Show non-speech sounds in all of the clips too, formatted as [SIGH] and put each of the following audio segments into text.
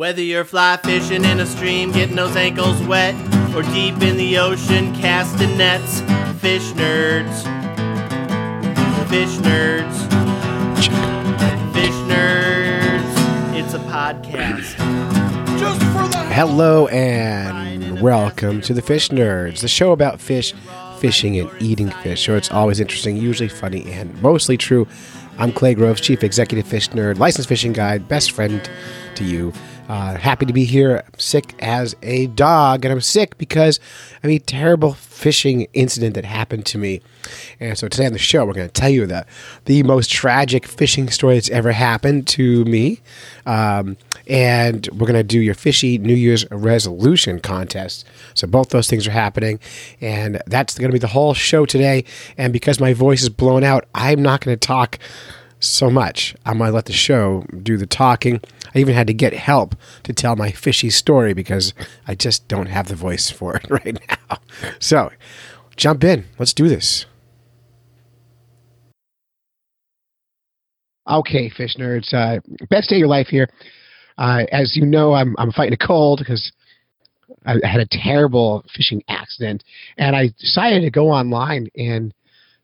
Whether you're fly fishing in a stream, getting those ankles wet, or deep in the ocean casting nets, fish nerds. Fish nerds. Fish nerds. It's a podcast. Just for the Hello and welcome to the Fish Nerds, the show about fish, fishing, and eating fish. So it's always interesting, usually funny, and mostly true. I'm Clay Groves, Chief Executive Fish Nerd, licensed fishing guide, best friend to you. Uh, happy to be here. I'm sick as a dog, and I'm sick because of a terrible fishing incident that happened to me. And so today on the show, we're going to tell you that the most tragic fishing story that's ever happened to me. Um, and we're going to do your fishy New Year's resolution contest. So both those things are happening, and that's going to be the whole show today. And because my voice is blown out, I'm not going to talk so much. I'm going to let the show do the talking. I even had to get help to tell my fishy story because I just don't have the voice for it [LAUGHS] right now. So jump in. Let's do this. Okay, fish nerds. Uh, best day of your life here. Uh, as you know, I'm, I'm fighting a cold because I had a terrible fishing accident, and I decided to go online and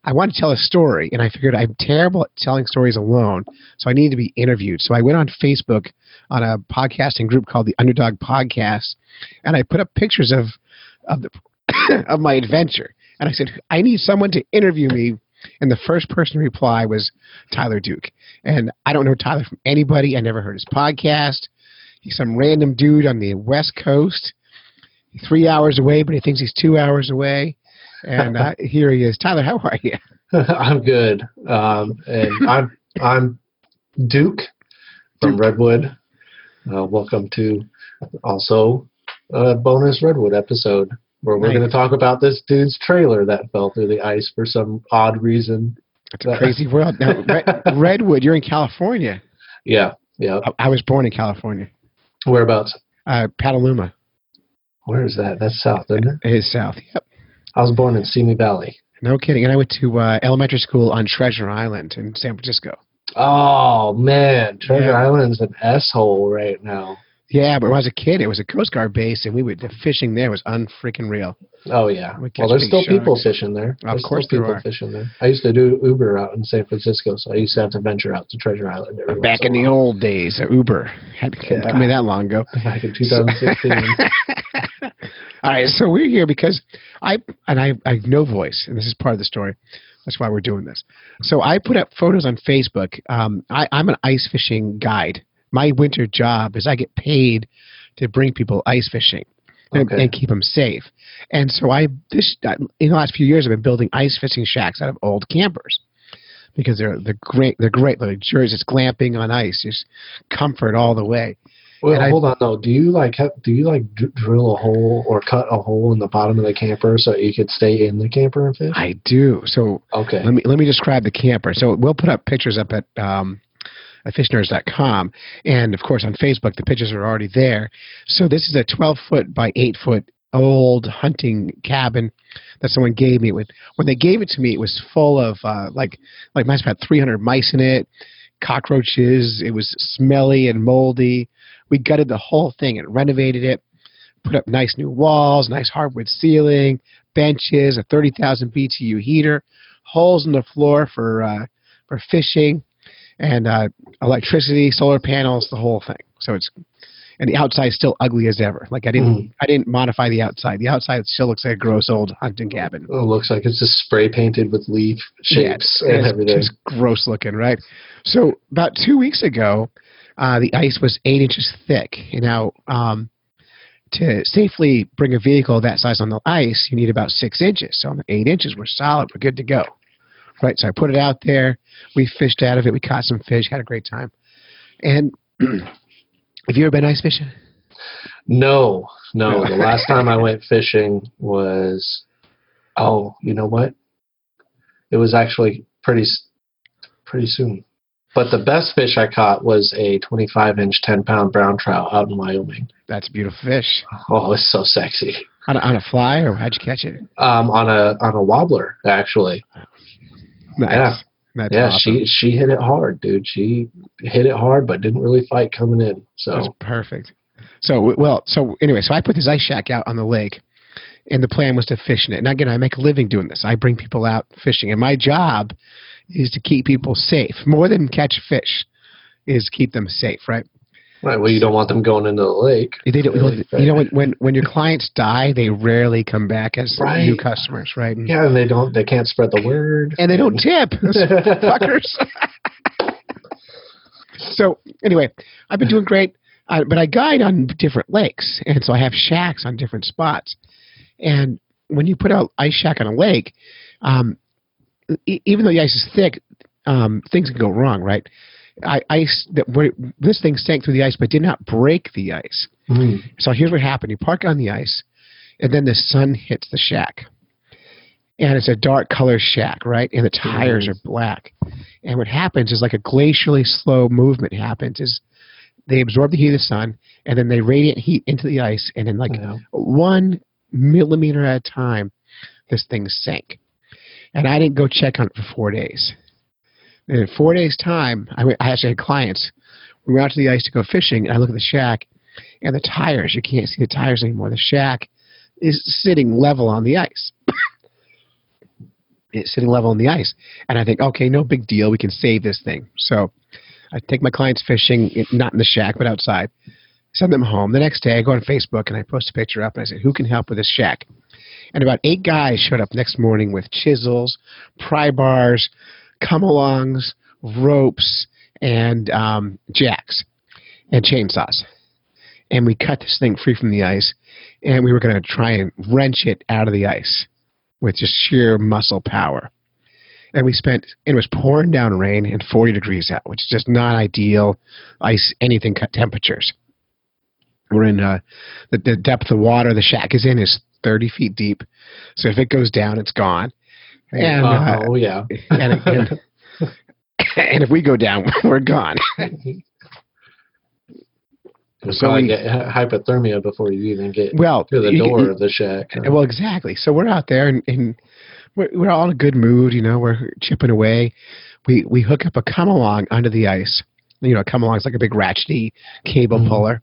I wanted to tell a story. And I figured I'm terrible at telling stories alone, so I need to be interviewed. So I went on Facebook on a podcasting group called the Underdog Podcast, and I put up pictures of of the [COUGHS] of my adventure. And I said, I need someone to interview me. And the first person to reply was Tyler Duke. And I don't know Tyler from anybody. I never heard his podcast. He's some random dude on the West Coast, three hours away, but he thinks he's two hours away. And uh, here he is. Tyler, how are you? [LAUGHS] I'm good. Um, and I'm I'm Duke from Redwood. Uh, welcome to also a bonus Redwood episode where we're Nice. going to talk about this dude's trailer that fell through the ice for some odd reason. It's a crazy world. Now, [LAUGHS] Red, Redwood, you're in California. Yeah, yeah. I, I was born in California. Whereabouts? Uh, Petaluma Where is that? That's south, isn't it? it? is south. Yep. I was born in Simi Valley. No kidding. And I went to uh, elementary school on Treasure Island in San Francisco. Oh man, Treasure Yeah. Island's an s hole right now. Yeah, but when I was a kid, it was a Coast Guard base, and we would the fishing there was unfreaking real. Oh yeah. We Well, there's still people fishing there. Of There's course still people are. fishing there. I used to do Uber out in San Francisco, so I used to have to venture out to Treasure Island. Back in the old days, Uber had to Yeah. come me that long ago. back in 2016. [LAUGHS] All right, so we're here because I and I I have no voice, and this is part of the story. That's why we're doing this. So I put up photos on Facebook. Um, I, I'm an ice fishing guide. My winter job is I get paid to bring people ice fishing and, Okay. and keep them safe. And so I this in the last few years I've been building ice fishing shacks out of old campers because they're they're great. They're great. Like Jersey, it's glamping on ice, just comfort all the way. Well, And I- hold on though. Do you like have, do you like drill a hole or cut a hole in the bottom of the camper so you could stay in the camper and fish? I do. So Okay. Let me let me describe the camper. So we'll put up pictures up at um, at fishnerds.com, and of course on Facebook the pictures are already there. So this is a 12 foot by 8 foot old hunting cabin that someone gave me. With when they gave it to me, it was full of uh, like like mice had 300 mice in it, cockroaches. It was smelly and moldy. We gutted the whole thing and renovated it. Put up nice new walls, nice hardwood ceiling, benches, a 30,000 BTU heater, holes in the floor for uh, for fishing, and uh, electricity, solar panels, the whole thing. So it's and the outside is still ugly as ever. Like I didn't I didn't modify the outside. The outside still looks like a gross old hunting cabin. it looks like it's just spray painted with leaf shapes it's- and everything. Just gross looking, right? So about two weeks ago, uh, the ice was eight inches thick. You know, um, to safely bring a vehicle that size on the ice, you need about six inches. So on eight inches, we're solid. We're good to go. Right. So I put it out there. We fished out of it. We caught some fish. Had a great time. And [CLEARS THROAT] have you ever been ice fishing? No, no. [LAUGHS] The last time I went fishing was, oh, you know what? It was actually pretty, pretty soon. But the best fish I caught was a 25 inch, 10 pound brown trout out in Wyoming. That's a beautiful fish. Oh, it's so sexy. On a, on a fly, or how'd you catch it? Um, on a on a wobbler actually. Nice. Yeah. That's yeah, awesome. she she hit it hard, dude. She hit it hard, but didn't really fight coming in. That's So perfect. So well, so anyway, so I put this ice shack out on the lake, and the plan was to fish in it. And again, I make a living doing this. I bring people out fishing, and my job is to keep people safe more than catch fish, is keep them safe, right? Right. Well, you don't want them going into the lake. They don't, Really, you know, when, when when your clients die, they rarely come back as Right. new customers, right? And, Yeah, and they don't. They can't spread the word. and they don't [LAUGHS] tip, fuckers. so anyway, I've been doing great, uh, but I guide on different lakes, and so I have shacks on different spots. And when you put out ice shack on a lake, um, even though the ice is thick, um, things can go wrong, right? I, ice that this thing sank through the ice, but did not break the ice. Mm. So here's what happened: you park on the ice, and then the sun hits the shack, and it's a dark color shack, right? And the tires are black. And what happens is like a glacially slow movement happens. Is they absorb the heat of the sun, and then they radiate heat into the ice, and in like one millimeter at a time, this thing sank. And I didn't go check on it for four days. And in four days' time, I, I actually had clients. We went out to the ice to go fishing, and I look at the shack, and the tires, you can't see the tires anymore. The shack is sitting level on the ice. [COUGHS] it's sitting level on the ice. And I think, okay, no big deal. We can save this thing. So I take my clients fishing, not in the shack, but outside, send them home. The next day, I go on Facebook and I post a picture up and I say, who can help with this shack? And about eight guys showed up next morning with chisels, pry bars, come alongs, ropes, and um, jacks and chainsaws. And we cut this thing free from the ice, and we were going to try and wrench it out of the ice with just sheer muscle power. And we spent, and it was pouring down rain and 40 degrees out, which is just not ideal ice, anything cut temperatures. We're in uh, the, the depth of water the shack is in is 30 feet deep. So if it goes down, it's gone. And, Uh, oh yeah. and, and, [LAUGHS] and if we go down, [LAUGHS] we're gone. You'll so we- get hypothermia before you even get Well, to the door you- of the shack. Well, exactly. So we're out there and, and we're, we're all in a good mood. You know, we're chipping away. We we hook up a come along under the ice. You know, come along is like a big ratchety cable Mhm. puller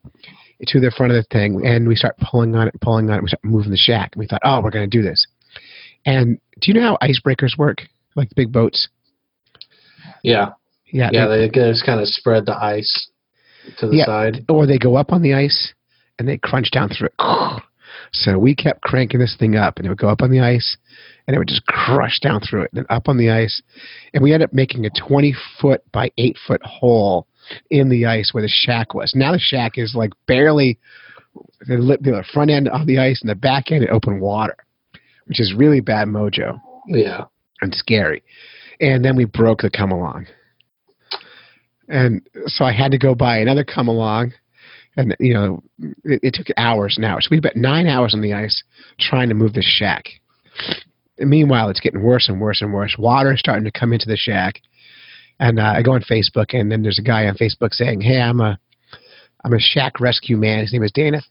to the front of the thing, and we start pulling on it, pulling on it. We start moving the shack. And we thought, oh, we're going to do this. And do you know how icebreakers work? Like the big boats. yeah, Yeah. yeah. they- They just kind of spread the ice to the Yeah. side. or they go up on the ice and they crunch down through it. [SIGHS] So we kept cranking this thing up, and it would go up on the ice, and it would just crush down through it, then up on the ice, and we ended up making a 20 foot by 8 foot hole in the ice where the shack was. Now the shack is like barely the, the front end on the ice, and the back end in open water, which is really bad mojo Yeah. and scary. And then we broke the come along. And so I had to go buy another come along. And, you know, it, it took hours and hours. We spent nine hours on the ice trying to move the shack. And meanwhile, it's getting worse and worse and worse. Water is starting to come into the shack. And uh, I go on Facebook, and then there's a guy on Facebook saying, "Hey, I'm a, I'm a shack rescue man. His name is Dana."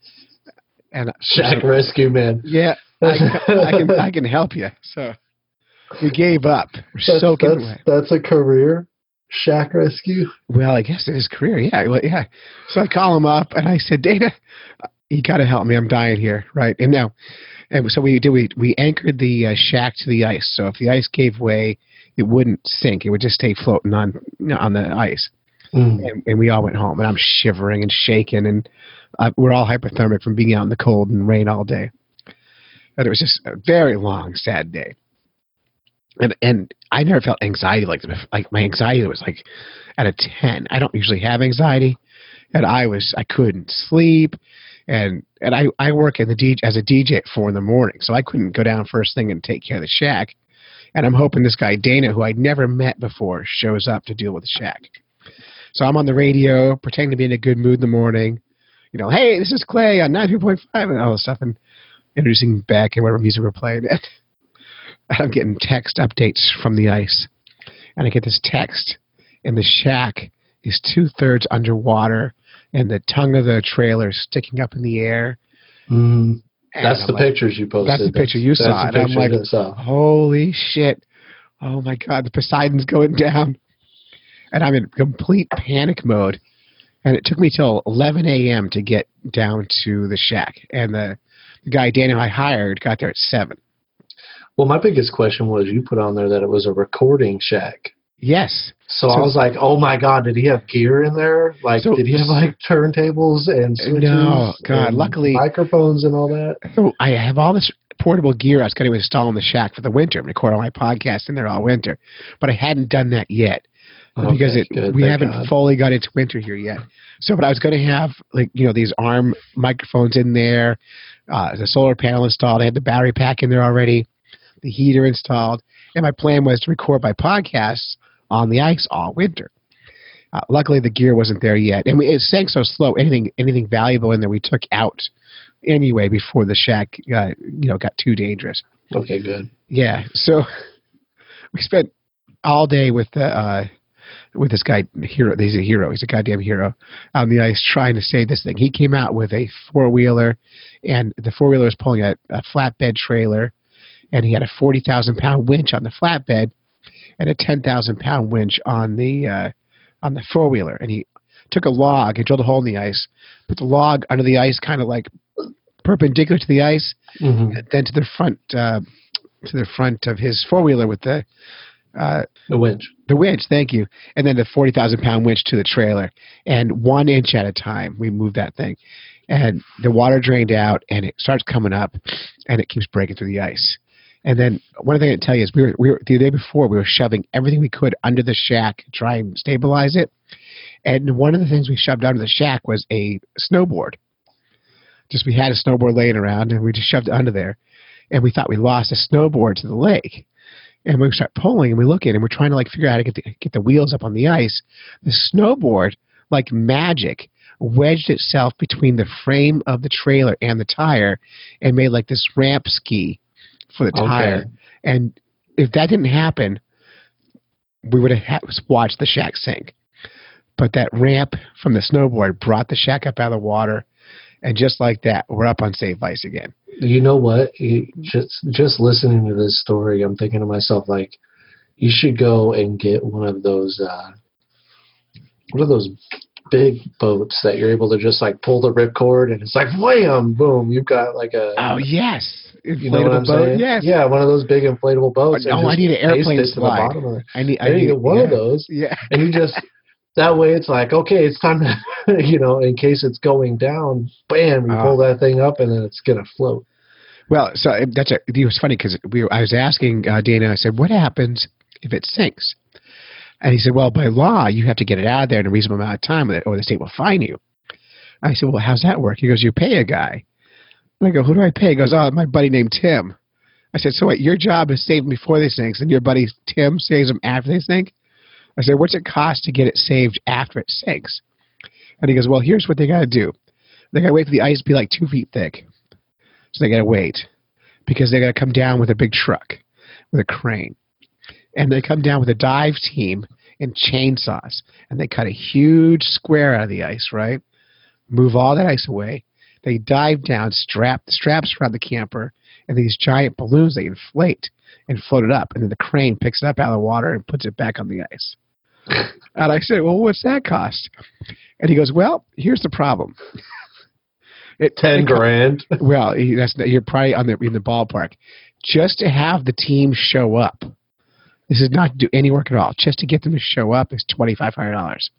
And Shack rescue man. yeah, I, [LAUGHS] can- I can I can help you. So we gave up. We're soaking wet. that's a career. Shack rescue. Well, I guess it is career. Yeah, well, yeah. So I call him up and I said, Dana, you got to help me. I'm dying here, right? And now, and so we did. We we anchored the uh, shack to the ice. So if the ice gave way, it wouldn't sink. It would just stay floating on on the ice. Mm. And, and we all went home, and I'm shivering and shaking, and uh, we're all hypothermic from being out in the cold and rain all day. But it was just a very long, sad day. And and I never felt anxiety like this. Like my anxiety was like at a ten. I don't usually have anxiety, and I was I couldn't sleep, and and I I work in the DJ as a DJ at four in the morning, so I couldn't go down first thing and take care of the shack. And I'm hoping this guy Dana, who I'd never met before, shows up to deal with the shack. So I'm on the radio, pretending to be in a good mood in the morning. You know, hey, this is Clay on 93.5 and all this stuff, and introducing Beck and whatever music we're playing. [LAUGHS] I'm getting text updates from the ice. And I get this text, and the shack is two thirds underwater, and the tongue of the trailer is sticking up in the air. Mm. And That's I'm the like, pictures you posted. That's the picture you That's saw. And I'm like, holy shit. Oh my God, the Poseidon's going down. And I'm in complete panic mode. and it took me till 11 a.m. to get down to the shack. And the, the guy Daniel I hired got there at seven. Well, my biggest question was you put on there that it was a recording shack. Yes. So, So- I was like, oh my god, did he have gear in there? Like, So- did he have like turntables and switches? No, God, and luckily- microphones and all that. So I have all this portable gear I was going to install in the shack for the winter, and record all my podcasts in there all winter. But I hadn't done that yet because it good, we haven't God. fully got into winter here yet. So, but I was going to have like you know these arm microphones in there, uh, the solar panel installed. I had the battery pack in there already, the heater installed, and my plan was to record my podcasts on the ice all winter. Uh, luckily, the gear wasn't there yet, and we, it sank so slow. Anything anything valuable in there we took out anyway before the shack got you know got too dangerous. Okay, good. Yeah. So [LAUGHS] we spent all day with the uh, with this guy hero. He's a hero. He's a goddamn hero on the ice trying to save this thing. He came out with a four wheeler, and the four wheeler was pulling a, a flatbed trailer, and he had a forty thousand pound winch on the flatbed, and a ten thousand pound winch on the uh, on the four wheeler. And he took a log and drilled a hole in the ice, put the log under the ice, kind of like perpendicular to the ice, hmm and then to the front uh, to the front of his four wheeler with the uh, The winch. the winch. Thank you, and then the forty thousand pound winch to the trailer, and one inch at a time we moved that thing, and the water drained out, and it starts coming up, and it keeps breaking through the ice. And then one thing I tell you is we were, we were the day before we were shoving everything we could under the shack to try and stabilize it. And one of the things we shoved under the shack was a snowboard. Just we had a snowboard laying around and we just shoved it under there. And we thought we lost a snowboard to the lake. And we start pulling and we look it and we're trying to like figure out how to get the, get the wheels up on the ice. The snowboard, like magic, wedged itself between the frame of the trailer and the tire and made like this ramp ski for the Okay. tire. And if that didn't happen, we would have watched the shack sink. But that ramp from the snowboard brought the shack up out of the water, and just like that, we're up on safe ice again. You know what? You, just just listening to this story, I'm thinking to myself like, you should go and get one of those. Uh, what are those big boats that you're able to just like pull the ripcord and it's like wham, boom, you've got like a. Oh yes, you know what I'm inflatable boat. saying? Yes. Yeah, one of those big inflatable boats. Oh, I need an airplane it to the slide. bottom of it. I need. I need one yeah. of those, Yeah. and you just [LAUGHS] that way it's like okay, it's time to [LAUGHS] you know in case it's going down, bam, you pull that thing up and then it's gonna float. Well, so uh, that's a, it was funny because we were, I was asking uh, Dana. I said, "What happens if it sinks?" And he said, "Well, by law, you have to get it out of there in a reasonable amount of time, or the state will fine you." I said, "Well, how's that work?" He goes, "You pay a guy." And I go, "Who do I pay?" He goes, "Oh, my buddy named Tim." I said, "So what? Your job is them before they sink, and your buddy Tim saves them after they sink." I said, "What's it cost to get it saved after it sinks?" And he goes, "Well, here's what they got to do. They got to wait for the ice to be like two feet thick." So they got to wait because they got to come down with a big truck with a crane. And they come down with a dive team and chainsaws. And they cut a huge square out of the ice, right? Move all that ice away. They dive down, strap the straps around the camper, and these giant balloons they inflate and float it up. And then the crane picks it up out of the water and puts it back on the ice. And I said, Well, what's that cost? And he goes, Well, here's the problem. It, [LAUGHS] Ten it grand. [LAUGHS] well, that's you're probably on the in the ballpark. Just to have the team show up, this is not to do any work at all. Just to get them to show up is twenty five hundred dollars,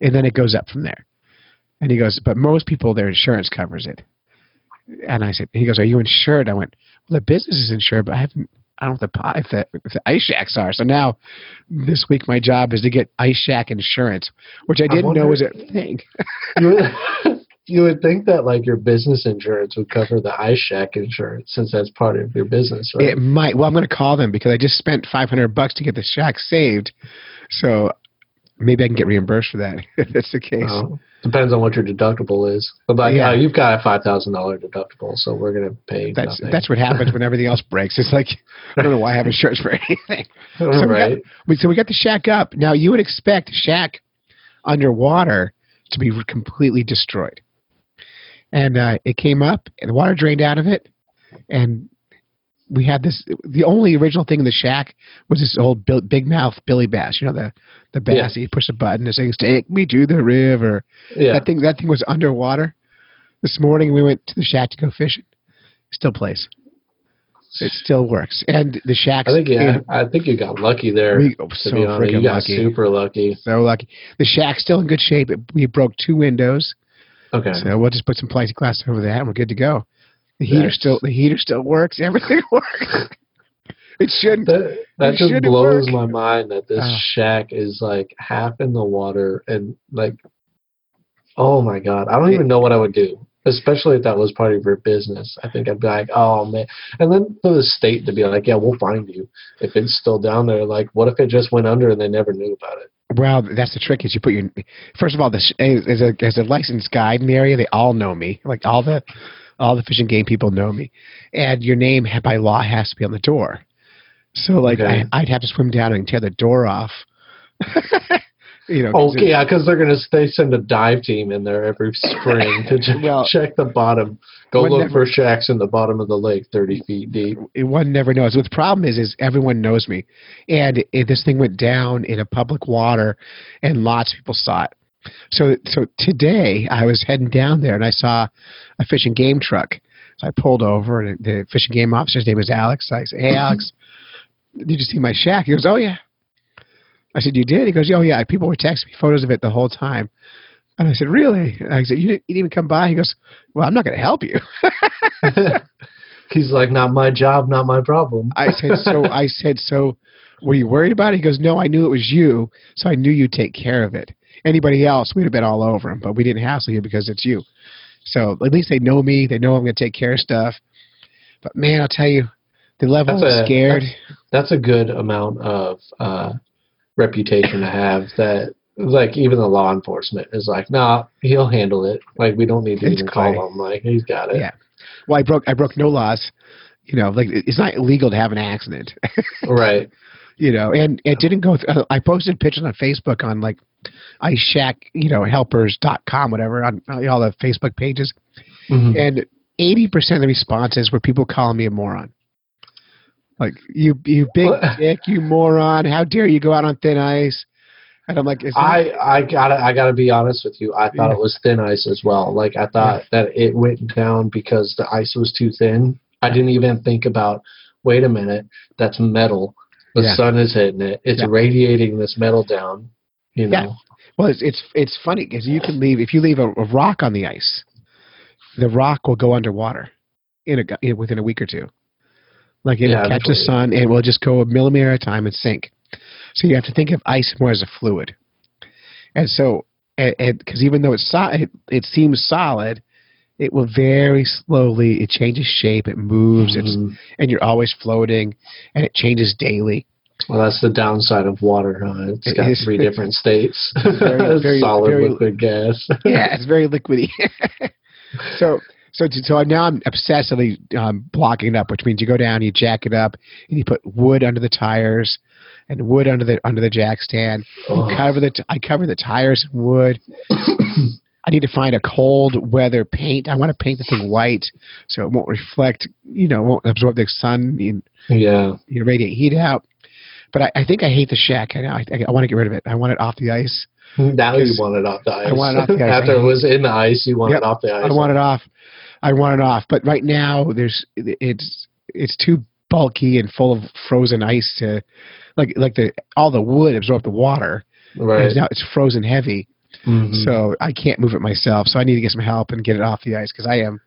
and then it goes up from there. And he goes, but most people their insurance covers it. And I said, he goes, are you insured? I went, well, the business is insured, but I haven't. I don't know if the if the, if the ice shacks are. So now, this week my job is to get ice shack insurance, which I I didn't know wonder- was a thing. [LAUGHS] [LAUGHS] you would, think that like your business insurance would cover the ice shack insurance since that's part of your business, right? It might. Well, I'm going to call them because I just spent 500 bucks to get the shack saved. So maybe I can get reimbursed for that [LAUGHS] if that's the case. Well, depends on what your deductible is. But like, Yeah. uh, you've got a five thousand dollar deductible, so we're gonna pay. That's nothing. that's what happens when everything else breaks. It's like I don't know why I have insurance for [LAUGHS] anything. So we, right. got, so we got the shack up. Now you would expect shack underwater to be completely destroyed, and uh, it came up, and the water drained out of it, and we had this. The only original thing in the shack was this old Bill, big mouth Billy Bass. You know the the bass. Yeah. You push a button and it sings "Take Me to the River." Yeah. That thing that thing was underwater. This morning we went to the shack to go fishing. Still plays. It still works, and the shack. I think yeah. I think you got lucky there. We, oh, to so be freaking you got lucky. super lucky. So lucky. The shack's still in good shape. We broke two windows, Okay. so we'll just put some plexiglass over that, and we're good to go. The heater still the heater still works. [LAUGHS] Everything works. it shouldn't. That that It just shouldn't blows work. my mind that this Oh. shack is like half in the water and like oh my god. I don't even know what I would do. Especially if that was part of your business. I think I'd be like, oh man and then for the state to be like, Yeah, we'll find you if it's still down there. Like what if it just went under and they never knew about it? Well, that's the trick. Is you put your first of all, the sh- eh, as a as a licensed guide in the area, they all know me. Like all the all the fishing game people know me, and your name by law has to be on the door. So like Okay. I, I'd have to swim down and tear the door off. [LAUGHS] you know. Oh, 'cause Okay, yeah, because they're gonna they send a dive team in there every spring [LAUGHS] to ch- Well, check the bottom. Go look never- for shacks in the bottom of the lake, thirty feet deep. one never knows. What the problem is, is everyone knows me, and it, this thing went down in a public water, and lots of people saw it. So, so today I was heading down there, and I saw a fishing game truck. So I pulled over, and the fishing game officer's name was Alex. I said, "Hey, Alex, [LAUGHS] did you see my shack?" He goes, "Oh yeah." I said, "You did?" He goes, "Oh yeah." People were texting me photos of it the whole time. And I said, "Really?" And I said, "You didn't, even come by." He goes, "Well, I'm not going to help you." [LAUGHS] He's like, not my job, not my problem. I said, so I said, so were you worried about it? He goes, no, I knew it was you, so I knew you'd take care of it. Anybody else, we'd have been all over him, but we didn't hassle you because it's you. So at least they know me. They know I'm going to take care of stuff. But man, I'll tell you, the level That's of a- scared. That's a good amount of uh, reputation to have. That like even the law enforcement is like, nah, he'll handle it. Like we don't need to It's even call him. Like he's got it. Yeah. Well, I broke I broke no laws. You know, like it's not illegal to have an accident. [LAUGHS] Right. you know, and it didn't go. Th- uh, I posted pictures on Facebook on like Ice Shack, you know, helpers.com, whatever, on all the Facebook pages. Mhm. and eighty percent of the responses were people calling me a moron. Like you, you big [LAUGHS] dick, you moron! How dare you go out on thin ice? And I'm like, I I gotta I gotta be honest with you. I thought Yeah. it was thin ice as well. Like I thought that it went down because the ice was too thin. I didn't even think about. Wait a minute, that's metal. The Yeah. sun is hitting it. It's Yeah. radiating this metal down. You Yeah. know. well, it's it's it's funny because you can leave if you leave a, a rock on the ice, the rock will go underwater in a in, within a week or two. Like it'll Yeah, catch the sun, and it will just go a millimeter at a time and sink. So you have to think of ice more as a fluid. And so, because even though it's so, it, it seems solid, it will very slowly. It changes shape. It moves. It's Mhm. and you're always floating, and it changes daily. Well, that's the downside of water. Huh? It's It got three different states: Very- [LAUGHS] very- solid, very- liquid, gas. yeah, it's very liquidy. [LAUGHS] so so so now I'm obsessively um, blocking it up, which means you go down, you jack it up, and you put wood under the tires, and wood under the under the jack stand. Oh. Cover the t- I cover the tires in wood. I need to find a cold weather paint. I want to paint the thing white so it won't reflect, you know, won't absorb the sun and yeah. you know, radiate heat out. But I, I think I hate the shack. I know. I, I want to get rid of it. I want it off the ice. Now you want it off the ice. I want it off the [LAUGHS] ice. After it was in the ice, you want Yep. it off the ice. I want it off. I want it off. But right now, there's it's it's too bulky and full of frozen ice to like like the all the wood absorb the water. Right. Now it's frozen heavy, Mhm. so I can't move it myself. So I need to get some help and get it off the ice because I am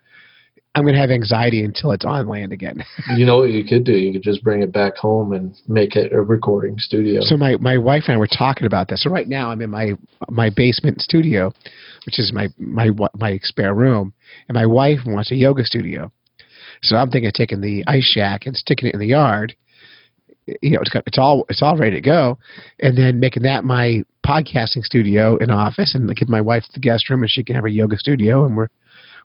I'm going to have anxiety until it's on land again. [LAUGHS] You know what you could do? You could just bring it back home and make it a recording studio. So my, my wife and I were talking about this. So right now I'm in my my basement studio, which is my my my spare room, and my wife wants a yoga studio. So I'm thinking of taking the ice shack and sticking it in the yard. You know, it's got it's all it's all ready to go, and then making that my podcasting studio and office, and give my wife the guest room, and she can have a yoga studio, and we're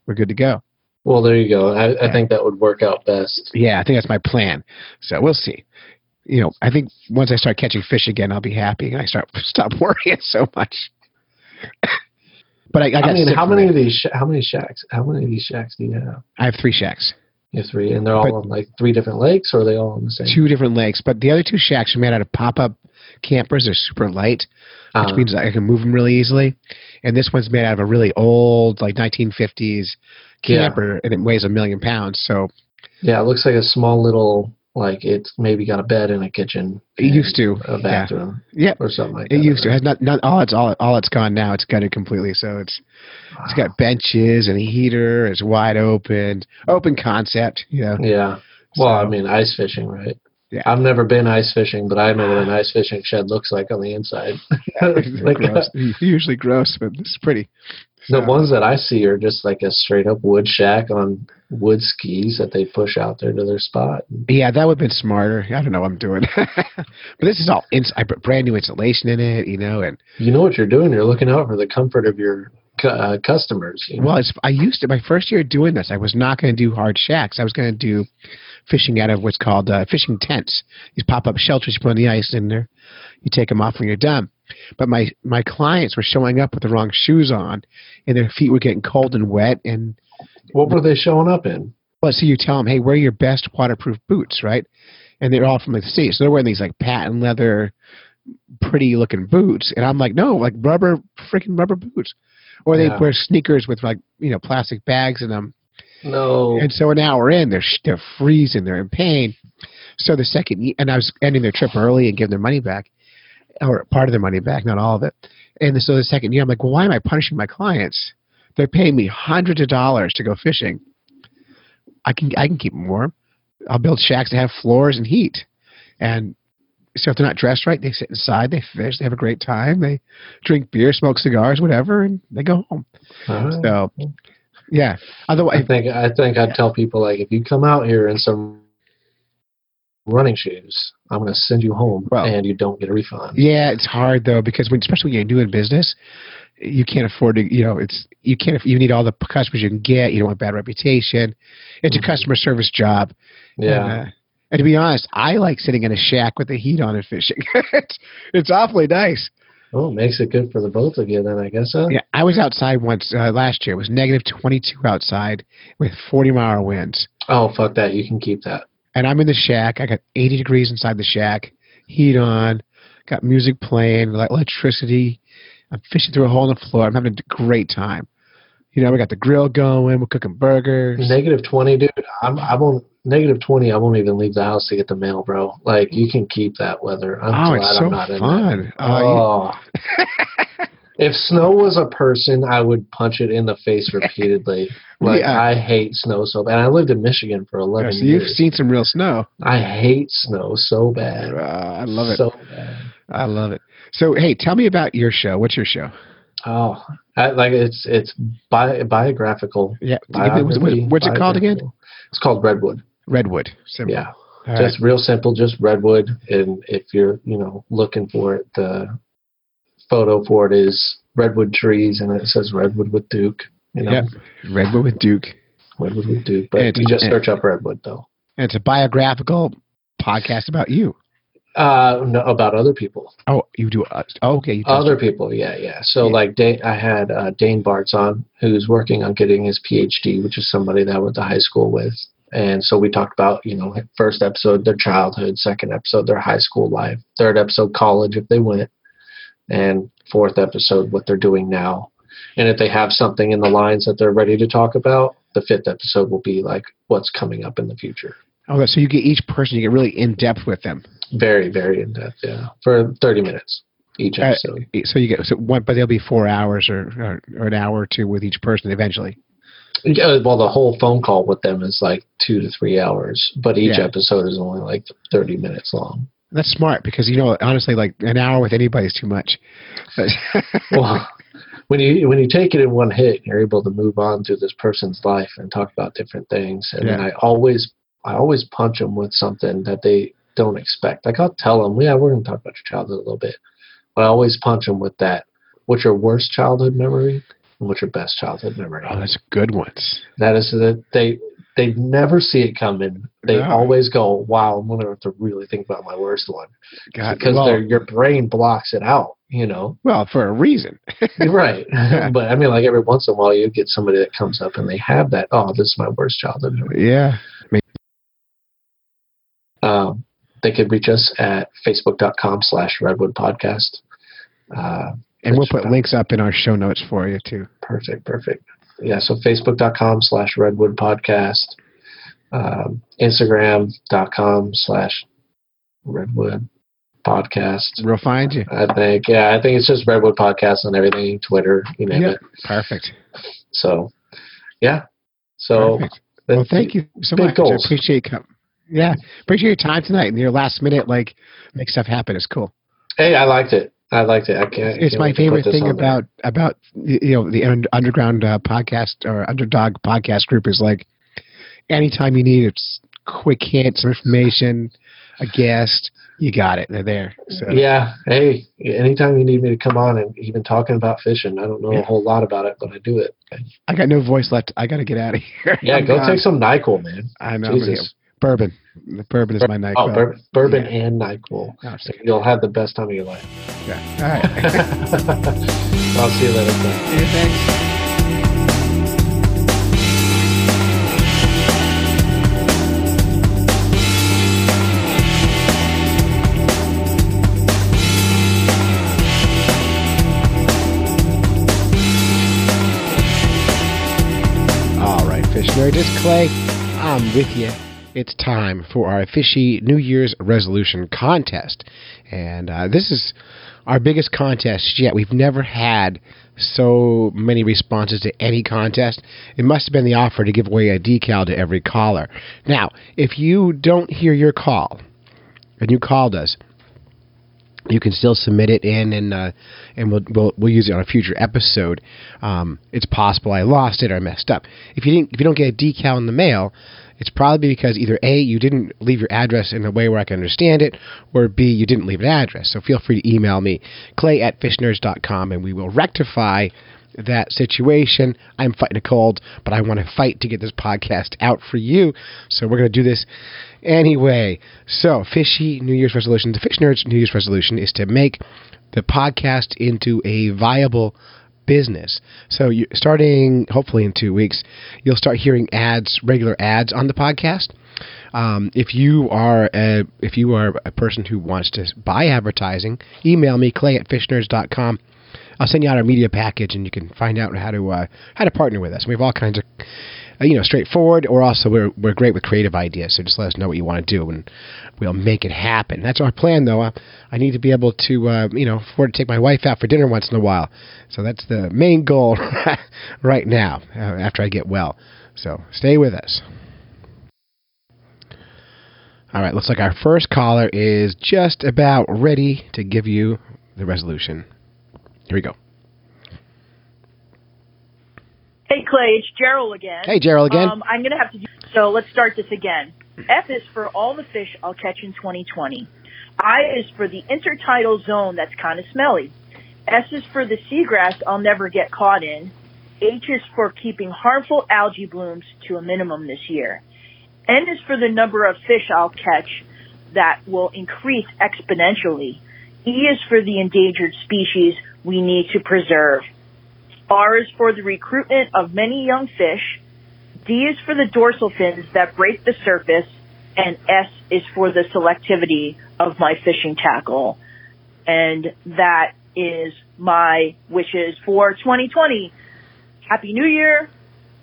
we're good to go. well, there you go. I, I Yeah. think that would work out best. Yeah, I think that's my plan. So we'll see. You know, I think once I start catching fish again, I'll be happy and I start [LAUGHS] stop worrying so much. But I, I I, mean, how many of these? Sh- how many shacks? How many of these shacks do you have? I have three shacks. You have three, and they're all But- on like three different lakes, or are they all on the same? Two different lakes, but the other two shacks are made out of pop-up campers. They're super light, which Uh, means I can move them really easily. And this one's made out of a really old, like 1950s Yeah. camper, and it weighs a million pounds. So yeah, it looks like a small little like it's maybe got a bed and a kitchen. it used to, a bathroom yeah. or something like that. It used to. It has not, not all it's all all it's gone now. It's gutted completely. So it's it's got benches and a heater. It's wide open, open concept. You know. Yeah. Well, I mean, ice fishing, right? Yeah. I've never been ice fishing, but I know what an [SIGHS] ice fishing shed looks like on the inside. [LAUGHS] like gross. [LAUGHS] Usually gross, but it's pretty. The ones that I see are just like a straight up wood shack on wood skis that they push out there to their spot. Yeah, that would have been smarter. I don't know what I'm doing. [LAUGHS] but this is all ins- I put brand new insulation in it, you know, and You know what you're doing. You're looking out for the comfort of your uh, customers. You know? well, it's, I used to my first year doing this. I was not going to do hard shacks. I was going to do fishing out of what's called uh, fishing tents. These pop up shelters. You put on the ice in there. You take them off when you're done. But my my clients were showing up with the wrong shoes on, and their feet were getting cold and wet. And what were they showing up in? well, so you tell them, hey, wear your best waterproof boots, right? And they're all from the States. So they're wearing these like patent leather, pretty looking boots. And I'm like, no, like rubber, freaking rubber boots. Or they Yeah. wear sneakers with like, you know, plastic bags in them. No. And so an hour in, they're, they're freezing, they're in pain. So the second, and I was ending their trip early and giving their money back, or part of their money back, not all of it. And so the second year, I'm like, well, why am I punishing my clients? They're paying me hundreds of dollars to go fishing. I can I can keep them warm. I'll build shacks that have floors and heat. And so if they're not dressed right, they sit inside, they fish, they have a great time, they drink beer, smoke cigars, whatever, and they go home. Right. So yeah. Otherwise, I think I think I'd tell people like if you come out here in some running shoes, I'm going to send you home Well- and you don't get a refund. Yeah, it's hard though because when, especially when you're doing business, you can't afford to. You know, it's you can't. You need all the customers you can get. You don't want bad reputation. It's Mhm. a customer service job. Yeah. And, uh, and to be honest, I like sitting in a shack with the heat on and fishing. [LAUGHS] it's it's awfully nice. Oh, it makes it good for the both of you then, I guess. Huh? Yeah, I was outside once uh, last year. It was negative 22 outside with 40 mile winds, Oh, fuck that. You can keep that. and I'm in the shack. I got 80 degrees inside the shack, heat on, got music playing, electricity. I'm fishing through a hole in the floor. I'm having a great time. You know, we got the grill going. We're cooking burgers. Negative 20, dude. I'm, I won't, negative 20, I won't even leave the house to get the mail, bro. Like, you can keep that weather. I'm oh, glad it's so I'm not in fun. that. Oh, Oh. [LAUGHS] if snow was a person, I would punch it in the face repeatedly. [LAUGHS] Like, Yeah. I hate snow so bad. And I lived in Michigan for 11 yeah, so you've years. seen some real snow. I hate snow so bad. Uh, I love it. So bad. I love it. So, hey, tell me about your show. What's your show? Oh, I, like it's it's bi- biographical. Yeah, what's, it called again? It's called Redwood. Redwood. Simple. Yeah, All just real simple, just Redwood. And if you're you know looking for it, the photo for it is redwood trees, and it says Redwood with Duke. You know, Yep. Redwood with Duke. Redwood with Duke. But And- you just search up Redwood though. And it's a biographical podcast about you. Uh, no, about other people. Oh, you do. Uh, oh, okay. Other people, yeah, yeah. So Yeah. like Dane, I had uh, Dane Bartz on, who's working on getting his PhD, which is somebody that I went to high school with. And so we talked about, you know, first episode their childhood, second episode their high school life, third episode college if they went, and fourth episode what they're doing now. And if they have something in the lines that they're ready to talk about, the fifth episode will be like what's coming up in the future. Oh, so you get each person. You get really in depth with them. Very, very in depth, yeah, for thirty minutes each Uh, episode. So you get so one, but there'll be four hours or, or or an hour or two with each person eventually. Yeah, well, the whole phone call with them is like two to three hours, but each Yeah. episode is only like thirty minutes long. That's smart because you know honestly, like an hour with anybody is too much. But [LAUGHS] Well, when you when you take it in one hit, you're able to move on through this person's life and talk about different things. And Yeah. I always I always punch them with something that they don't expect. Like I'll tell them, yeah, we're going to talk about your childhood a little bit, but I always punch them with that. What's your worst childhood memory? What's your best childhood memory? Oh, that's good ones. That is that they they never see it coming. They always go, "Wow, I'm gonna have to really think about my worst one," God, because well, your brain blocks it out. You know. Well, for a reason. right, [LAUGHS] [LAUGHS] but I mean, like every once in a while, you get somebody that comes up and they have that. Oh, this is my worst childhood memory. Yeah. Maybe. Um, they can reach us at facebook.com slash redwood podcast. Uh, and we'll put links up in our show notes for you too. Perfect, perfect. Yeah, so facebook.com slash redwood podcast, um, instagram.com slash redwood podcast. We'll find you. I think, yeah, I think it's just redwood podcast on everything, Twitter, you name Yeah. it. Perfect. So, yeah. So. Well, thank you so much. goals. I appreciate com- yeah, appreciate your time tonight and your last minute like make stuff happen. It's cool. Hey, I liked it. I liked it. I can't. It's my wait to put favorite thing on there. about about you know the underground uh, podcast or underdog podcast group is like anytime you need it's quick hit, some information, a guest, you got it. They're there. So Yeah. Hey, anytime you need me to come on and even talking about fishing, I don't know Yeah. a whole lot about it, but I do it. I got no voice left. I got to get out of here. Yeah, [LAUGHS] I'm go gone. take some Nyquil, man. I know. Jesus. Bourbon. The bourbon is my night. Oh, bur- bourbon Yeah. and Nyquil. No, I'm just kidding. You'll have the best time of your life. Yeah. All right. [LAUGHS] [LAUGHS] I'll see you later. Thanks. Hey, thanks. All right, fish nerd, it's Clay. I'm with you. It's time for our fishy New Year's resolution contest, and uh, this is our biggest contest yet. We've never had so many responses to any contest. It must have been the offer to give away a decal to every caller. Now, if you don't hear your call and you called us, you can still submit it in, and uh, and we'll, we'll we'll use it on a future episode. Um, it's possible I lost it or I messed up. If you didn't, if you don't get a decal in the mail, it's probably because either a you didn't leave your address in a way where I can understand it, or b you didn't leave an address. So feel free to email me clay at fishnerds.com, and we will rectify that situation. I'm fighting a cold, but I want to fight to get this podcast out for you. So we're going to do this anyway. So, fishy New Year's resolution. The Fish Nerds New Year's resolution is to make the podcast into a viable business. So, you, starting hopefully in two weeks, you'll start hearing ads, regular ads on the podcast. Um, if you are a, if you are a person who wants to buy advertising, email me clay at fishnerds.com. I'll send you out our media package, and you can find out how to uh, how to partner with us. We have all kinds of uh, you know straightforward, or also we're we're great with creative ideas. So just let us know what you want to do, and we'll make it happen. That's our plan, though. Uh, I need to be able to uh, you know afford to take my wife out for dinner once in a while. So that's the main goal [LAUGHS] right now. Uh, after I get well, so stay with us. All right, looks like our first caller is just about ready to give you the resolution. Here we go. Hey Clay, it's Gerald again. Hey, Gerald again. Um, I'm gonna have to do so. Let's start this again. F is for all the fish I'll catch in 2020. I is for the intertidal zone that's kind of smelly. S is for the seagrass I'll never get caught in. H is for keeping harmful algae blooms to a minimum this year. N is for the number of fish I'll catch that will increase exponentially. E is for the endangered species we need to preserve. R is for the recruitment of many young fish. D is for the dorsal fins that break the surface. And S is for the selectivity of my fishing tackle. And that is my wishes for 2020. Happy New Year.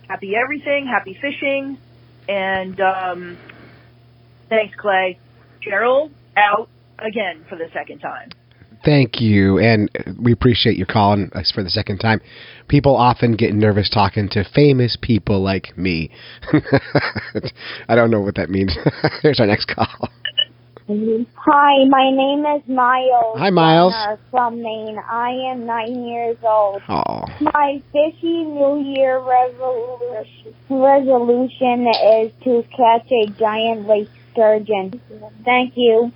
Happy everything. Happy fishing. And um, thanks, Clay. Gerald, out again for the second time. Thank you, and we appreciate you calling us for the second time. People often get nervous talking to famous people like me. [LAUGHS] I don't know what that means. [LAUGHS] Here's our next call. Hi, my name is Miles. Hi, Miles. Warner From Maine. I am nine years old. Oh, My fishy New Year resolution, resolution is to catch a giant lake sturgeon. Thank you.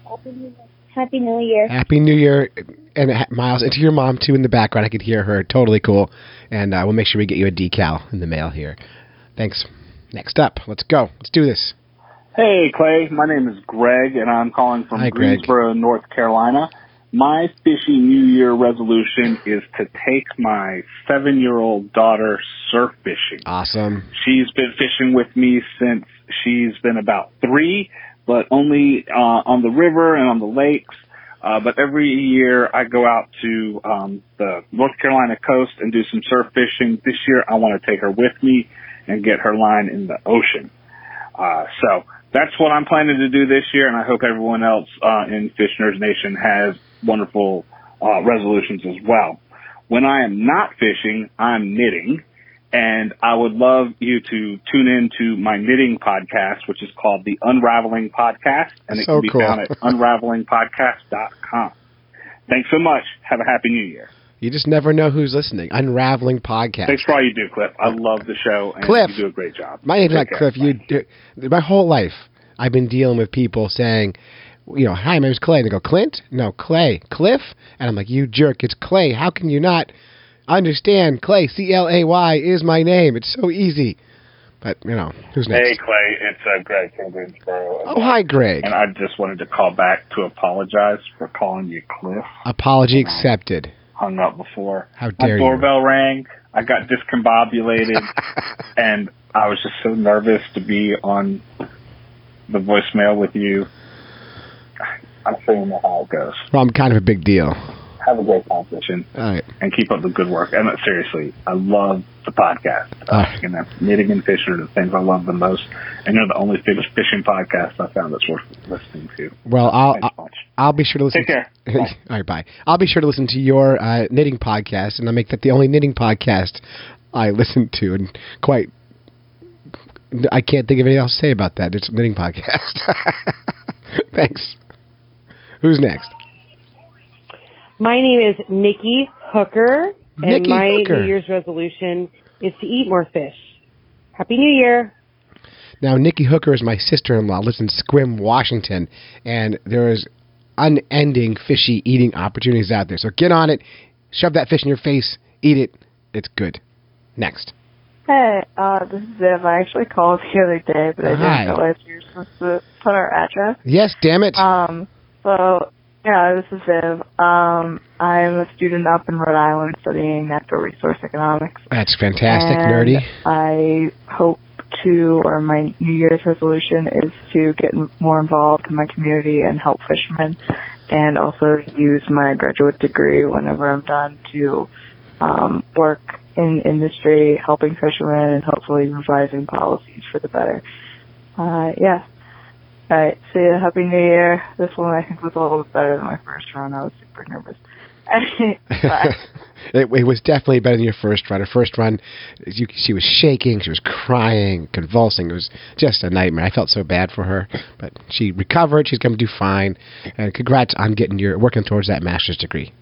Happy New Year. Happy New Year, and uh, Miles, and to your mom too in the background. I could hear her. Totally cool, and uh, we'll make sure we get you a decal in the mail here. Thanks. Next up, let's go. Let's do this. Hey, Clay. My name is Greg, and I'm calling from Hi, Greg. Greensboro, North Carolina. My fishy New Year resolution is to take my seven year old daughter surf fishing. Awesome. She's been fishing with me since she's been about three, but only uh, on the river and on the lakes. Uh, but every year I go out to um, the North Carolina coast and do some surf fishing. This year I want to take her with me and get her line in the ocean. Uh, so that's what I'm planning to do this year, and I hope everyone else uh, in Fish Nerds Nation has wonderful uh, resolutions as well. When I am not fishing, I'm knitting, and I would love you to tune in to my knitting podcast, which is called the Unraveling Podcast, and it So can be cool. found at [LAUGHS] unravelingpodcast.com. Thanks so much. Have a happy new year. You just never know who's listening. Unraveling podcast. Thanks for all you do, Cliff. I love the show, and Cliff. you do a great job. My name's not care. Cliff. You, do- my whole life, I've been dealing with people saying, you know, hi, my name's Clay. And they go, Clint? No, Clay. Cliff? And I'm like, you jerk, it's Clay. How can you not understand Clay? C L A Y is my name. It's so easy. But, you know, who's next? Hey, Clay. It's uh, Greg from Greensboro. oh, hi, Greg. And I just wanted to call back to apologize for calling you Cliff. Apology accepted. Hung up before. How My dare you. doorbell rang. I got discombobulated, [LAUGHS] and I was just so nervous to be on the voicemail with you. I'm know how it goes. Well, I'm kind of a big deal. Have a great competition All right. and keep up the good work. And uh, seriously, I love the podcast. Uh, and that's knitting and fishing are the things I love the most. And you're the only fishing podcast I found that's worth listening to. Well, I'll, I'll. I'll be sure to listen. Take care. To, [LAUGHS] all right, bye. I'll be sure to listen to your uh, knitting podcast, and I'll make that the only knitting podcast I listen to. And quite, I can't think of anything else to say about that. It's a knitting podcast. [LAUGHS] Thanks. Who's next? My name is Nikki Hooker, and Nikki my Hooker. New Year's resolution is to eat more fish. Happy New Year! Now, Nikki Hooker is my sister-in-law. Lives in Sequim, Washington, and there is unending fishy eating opportunities out there. So get on it, shove that fish in your face, eat it. It's good. Next. Hey, uh, this is Viv. I actually called the other day, but I Hi. didn't realize you were supposed to put our address. Yes, damn it. Um, so, yeah, this is Viv. Um, I'm a student up in Rhode Island studying natural resource economics. That's fantastic, and nerdy. I hope to, or my New Year's resolution is to get more involved in my community and help fishermen, and also use my graduate degree whenever I'm done to um, work in industry, helping fishermen, and hopefully revising policies for the better. Uh, yeah. All right. See you. Happy New Year. This one I think was a little bit better than my first run. I was super nervous. [LAUGHS] [LAUGHS] It, it was definitely better than your first run. Her first run, you, she was shaking, she was crying, convulsing. It was just a nightmare. I felt so bad for her, but she recovered. She's going to do fine. And congrats on getting your working towards that master's degree.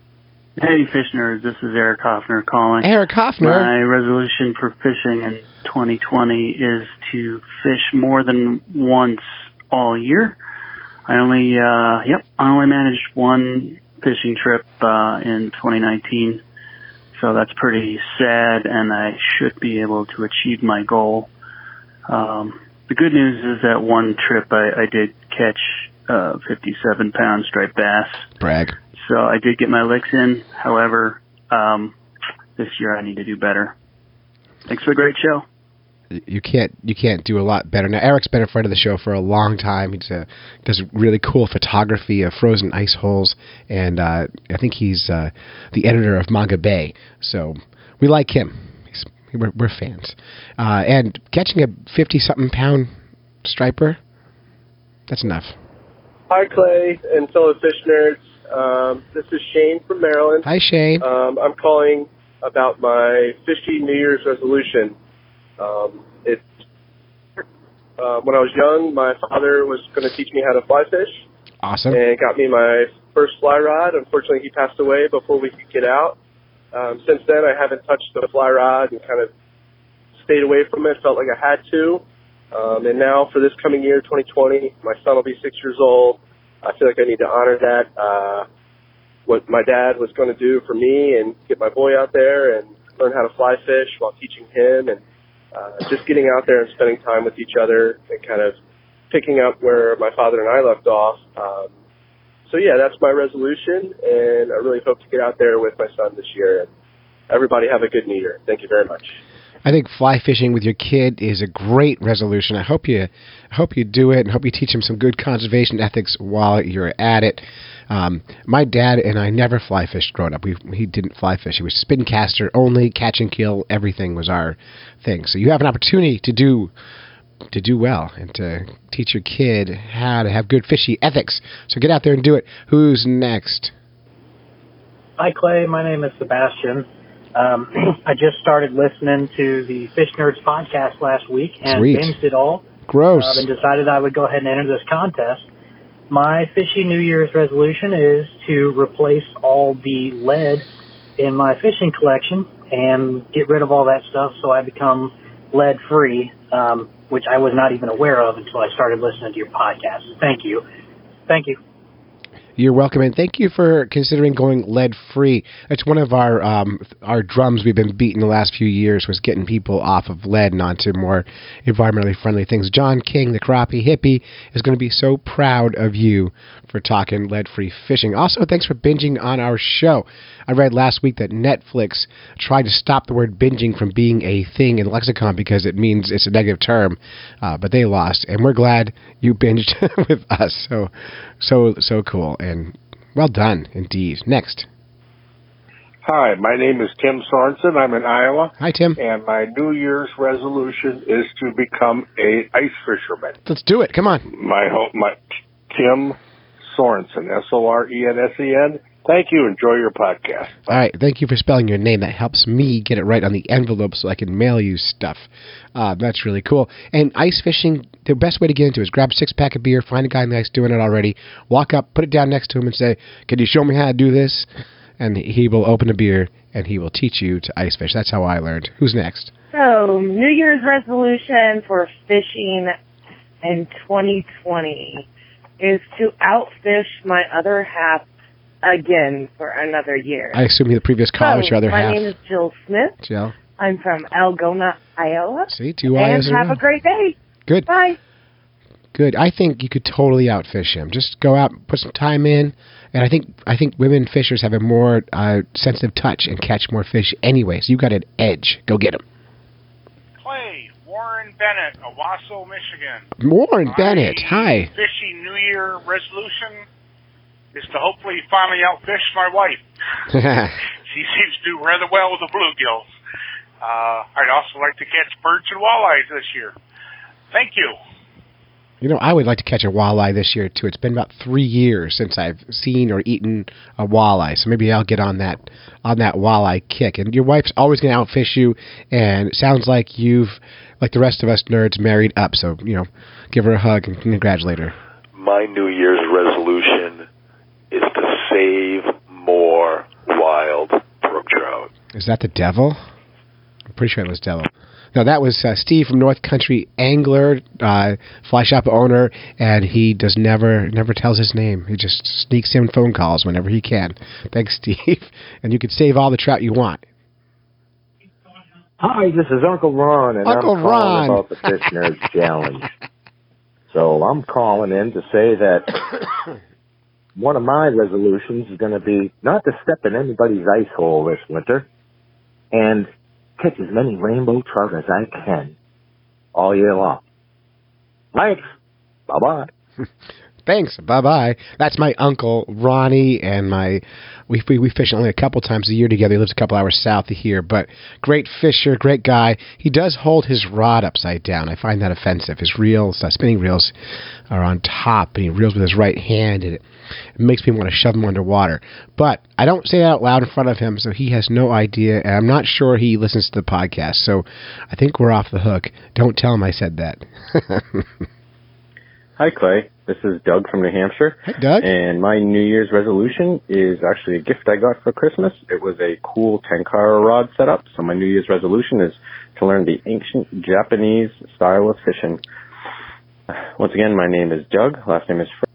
Hey, fish nerds. This is Eric Hoffner calling. Eric Hoffner. My resolution for fishing in 2020 is to fish more than once all year. I only, uh, yep, I only managed one fishing trip, uh, in 2019. So that's pretty sad and I should be able to achieve my goal. Um, the good news is that one trip I, I did catch, uh, 57 pound striped bass. Brag. So I did get my licks in. However, um, this year I need to do better. Thanks for the great show. You can't you can't do a lot better now. Eric's been a friend of the show for a long time. He does really cool photography of frozen ice holes, and uh, I think he's uh, the editor of Manga Bay. So we like him. He's, we're, we're fans. Uh, and catching a fifty something pound striper, that's enough. Hi, Clay and fellow fish nerds. Um, this is Shane from Maryland. Hi, Shane. Um, I'm calling about my fishy New Year's resolution. Um, it's uh, when I was young, my father was going to teach me how to fly fish Awesome. and got me my first fly rod. Unfortunately, he passed away before we could get out. Um, since then, I haven't touched the fly rod and kind of stayed away from it. Felt like I had to. Um, and now for this coming year, 2020, my son will be six years old. I feel like I need to honor that. Uh, what my dad was going to do for me and get my boy out there and learn how to fly fish while teaching him and uh, just getting out there and spending time with each other and kind of picking up where my father and I left off. Um, so yeah, that's my resolution, and I really hope to get out there with my son this year. And everybody have a good New Year. Thank you very much. I think fly fishing with your kid is a great resolution. I hope you I hope you do it and hope you teach him some good conservation ethics while you're at it. Um, my dad and I never fly fished growing up. We he didn't fly fish. He was spin caster only, catch and kill. Everything was our thing. So you have an opportunity to do to do well and to teach your kid how to have good fishy ethics. So get out there and do it. Who's next? Hi, Clay. My name is Sebastian. Um, [CLEARS THROAT] I just started listening to the Fish Nerds podcast last week and Sweet. binged it all. Gross. Uh, and decided I would go ahead and enter this contest. My fishy New Year's resolution is to replace all the lead in my fishing collection and get rid of all that stuff so I become lead free, um, which I was not even aware of until I started listening to your podcast. Thank you. Thank you. You're welcome, and thank you for considering going lead free. It's one of our um, our drums we've been beating the last few years was getting people off of lead and onto more environmentally friendly things. John King, the crappie hippie, is going to be so proud of you for talking lead free fishing. Also, thanks for binging on our show. I read last week that Netflix tried to stop the word binging from being a thing in lexicon because it means it's a negative term, uh, but they lost, and we're glad you binged [LAUGHS] with us. So, so, so cool, and well done indeed. Next, Hi, my name is Tim Sorensen. I'm in Iowa. Hi, Tim. And my New Year's resolution is to become a ice fisherman. let's do it. Come on. My home, my Tim Sorensen, S O R E N S E N. Thank you. Enjoy your podcast. All right, thank you for spelling your name. That helps me get it right on the envelope so I can mail you stuff. Uh, that's really cool. And ice fishing, the best way to get into it is grab a six pack of beer, find a guy nice doing it already, walk up, put it down next to him, and say, "Can you show me how to do this?" And he will open a beer and he will teach you to ice fish. That's how I learned. Who's next? So, New Year's resolution for fishing in 2020 is to outfish my other half again for another year. I assume the previous was so, your other my half. My name is Jill Smith. Jill. I'm from Algona, Iowa. See, two and I's in have row. a great day. Good. Bye. Good. I think you could totally outfish him. Just go out, put some time in, and I think I think women fishers have a more uh, sensitive touch and catch more fish anyway. So you got an edge. Go get him. Warren Bennett, Owosso, Michigan. Warren Bennett. Hi. Fishy New Year resolution is to hopefully finally outfish my wife. [LAUGHS] She seems to do rather well with the bluegills. Uh, I'd also like to catch birds and walleyes this year. Thank you. You know, I would like to catch a walleye this year too. It's been about three years since I've seen or eaten a walleye, so maybe I'll get on that on that walleye kick. And your wife's always going to outfish you, and it sounds like you've, like the rest of us nerds, married up. So you know, give her a hug and congratulate her. My New Year's resolution is to save more wild brook trout. Is that the devil? I'm pretty sure it was devil. No, that was uh, Steve from North Country Angler, uh, fly shop owner, and he does never never tells his name. He just sneaks in phone calls whenever he can. Thanks, [LAUGHS] Steve. And you can save all the trout you want. Hi, this is Uncle Ron, and Uncle I'm calling Ron. about the Fish Nerds Challenge. So I'm calling in to say that [COUGHS] one of my resolutions is going to be not to step in anybody's ice hole this winter, and catch as many rainbow trout as I can all year long. Thanks. Bye bye. [LAUGHS] Thanks. Bye bye. That's my uncle Ronnie, and my we we, we fish only a couple times a year together. He lives a couple hours south of here, but great fisher, great guy. He does hold his rod upside down. I find that offensive. His reels, uh, spinning reels, are on top, and he reels with his right hand, and it, it makes me want to shove him underwater. But I don't say that out loud in front of him, so he has no idea, and I'm not sure he listens to the podcast. So I think we're off the hook. Don't tell him I said that. [LAUGHS] Hi, Clay. This is Doug from New Hampshire. Hi, Doug. And my New Year's resolution is actually a gift I got for Christmas. It was a cool Tenkara rod setup. So my New Year's resolution is to learn the ancient Japanese style of fishing. Once again, my name is Doug. Last name is Fred.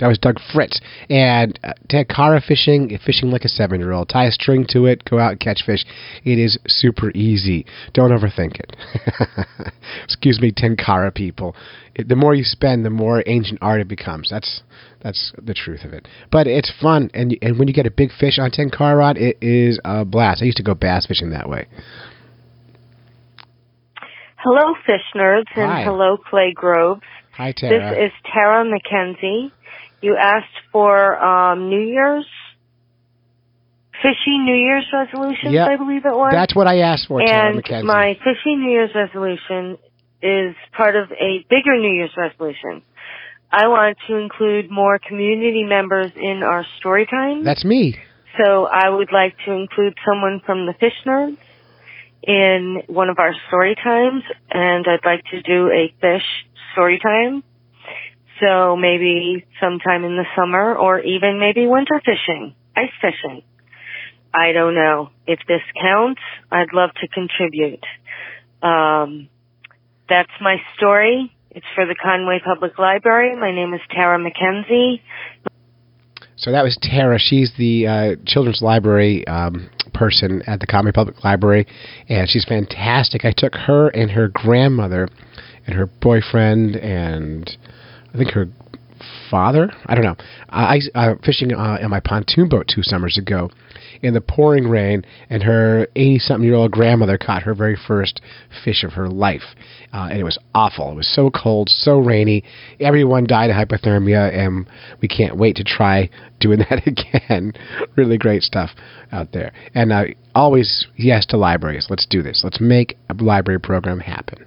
That was Doug Fritz. And uh, Tenkara fishing, fishing like a seven year old. Tie a string to it, go out and catch fish. It is super easy. Don't overthink it. [LAUGHS] Excuse me, Tenkara people. It, the more you spend, the more ancient art it becomes. That's that's the truth of it. But it's fun, and and when you get a big fish on Tenkara rod, it is a blast. I used to go bass fishing that way. Hello, fish nerds, and Hi. hello, Clay Groves. Hi, Tara. This is Tara McKenzie. You asked for um, New Year's fishy New Year's resolutions, Yep. I believe it was. That's what I asked for, and my fishy New Year's resolution is part of a bigger New Year's resolution. I want to include more community members in our story time. That's me. So I would like to include someone from the Fish Nerds in one of our story times, and I'd like to do a fish story time. So maybe sometime in the summer, or even maybe winter fishing, ice fishing. I don't know if this counts. I'd love to contribute. Um, that's my story. It's for the Conway Public Library. My name is Tara McKenzie. So that was Tara. She's the uh, children's library um, person at the Conway Public Library, and she's fantastic. I took her and her grandmother and her boyfriend and I think her father. I don't know. I uh, fishing uh, in my pontoon boat two summers ago in the pouring rain, and her 80 something year old grandmother caught her very first fish of her life. Uh, and it was awful. It was so cold, so rainy. Everyone died of hypothermia, and we can't wait to try doing [LAUGHS] that again. really great stuff out there. And uh, always yes to libraries. Let's do this. Let's make a library program happen.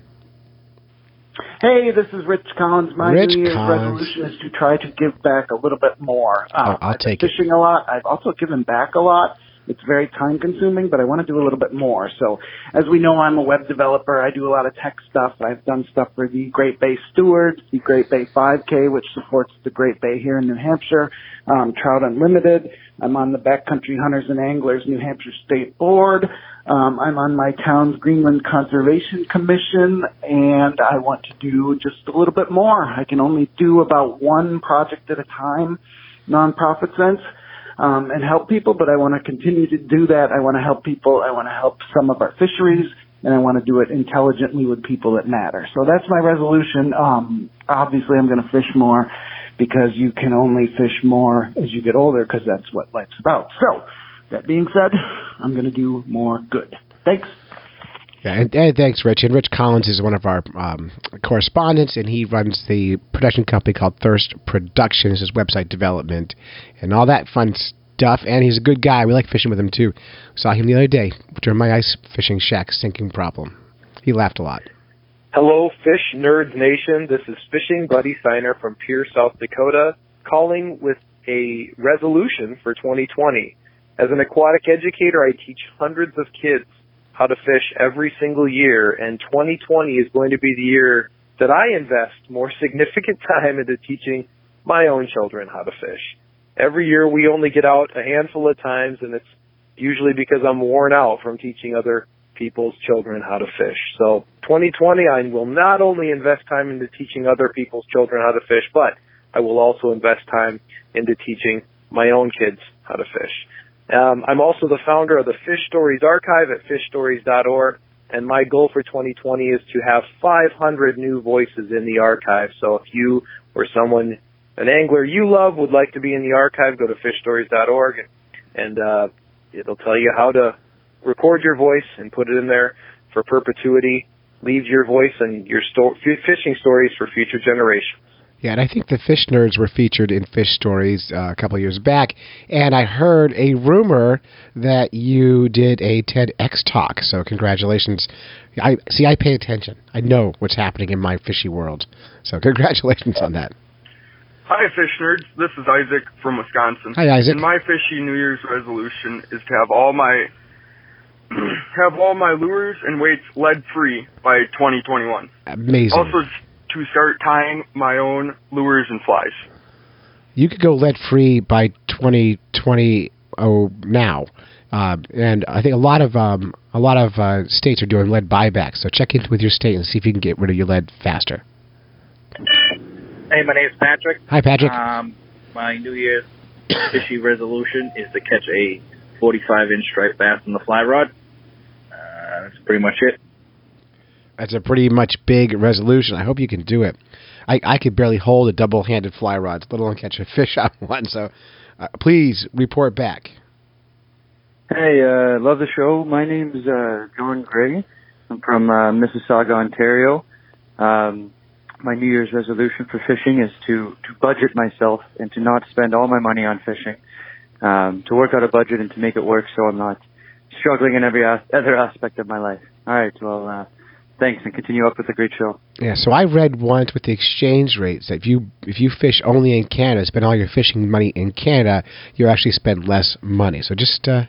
Hey, this is Rich Collins. My Rich New Year's Collins. resolution is to try to give back a little bit more. Um, I'll I've been take it. fishing a lot. I've also given back a lot. It's very time consuming, but I want to do a little bit more. So, as we know, I'm a web developer. I do a lot of tech stuff. I've done stuff for the Great Bay Stewards, the Great Bay 5K, which supports the Great Bay here in New Hampshire, um, Trout Unlimited. I'm on the Backcountry Hunters and Anglers New Hampshire State Board. Um, I'm on my town's Greenland Conservation Commission, and I want to do just a little bit more. I can only do about one project at a time, nonprofit sense, um, and help people, but I want to continue to do that. I want to help people. I want to help some of our fisheries, and I want to do it intelligently with people that matter. So that's my resolution. Um, obviously, I'm going to fish more because you can only fish more as you get older because that's what life's about. So, that being said, I'm going to do more good. Thanks. Yeah, and, and thanks, Rich. And Rich Collins is one of our um, correspondents, and he runs the production company called Thirst Productions, his website development, and all that fun stuff. And he's a good guy. We like fishing with him too. Saw him the other day during my ice fishing shack sinking problem. He laughed a lot. Hello, Fish Nerds Nation. This is Fishing Buddy Signer from Pierre, South Dakota, calling with a resolution for 2020. As an aquatic educator, I teach hundreds of kids how to fish every single year, and 2020 is going to be the year that I invest more significant [LAUGHS] time into teaching my own children how to fish. Every year we only get out a handful of times, and it's usually because I'm worn out from teaching other people's children how to fish. So 2020, I will not only invest time into teaching other people's children how to fish, but I will also invest time into teaching my own kids how to fish. Um, I'm also the founder of the Fish Stories Archive at fishstories.org, and my goal for 2020 is to have 500 new voices in the archive. So if you or someone, an angler you love, would like to be in the archive, go to fishstories.org, and uh, it'll tell you how to record your voice and put it in there for perpetuity. Leave your voice and your sto- fishing stories for future generations. Yeah, and I think the fish nerds were featured in Fish Stories uh, a couple of years back, and I heard a rumor that you did a TEDx talk. So congratulations! I see. I pay attention. I know what's happening in my fishy world. So congratulations on that. Hi, fish nerds. This is Isaac from Wisconsin. Hi, Isaac. And my fishy New Year's resolution is to have all my [CLEARS THROAT] have all my lures and weights lead free by 2021. Amazing. Also, to start tying my own lures and flies. You could go lead free by 2020 oh, now. Uh, and I think a lot of um, a lot of uh, states are doing lead buybacks. So check in with your state and see if you can get rid of your lead faster. Hey, my name is Patrick. Hi, Patrick. Um, my New Year's [COUGHS] fishy resolution is to catch a 45 inch striped bass on the fly rod. Uh, that's pretty much it. That's a pretty much big resolution. I hope you can do it. I, I could barely hold a double-handed fly rod, let alone catch a fish [LAUGHS] on one. So, uh, please report back. Hey, uh, love the show. My name's uh, John Gray. I'm from uh, Mississauga, Ontario. Um, my New Year's resolution for fishing is to, to budget myself and to not spend all my money on fishing. Um, to work out a budget and to make it work so I'm not struggling in every as- other aspect of my life. All right, well, uh, thanks and continue up with the great show. Yeah, so I read once with the exchange rates that if you if you fish only in Canada, spend all your fishing money in Canada, you actually spend less money. So just uh,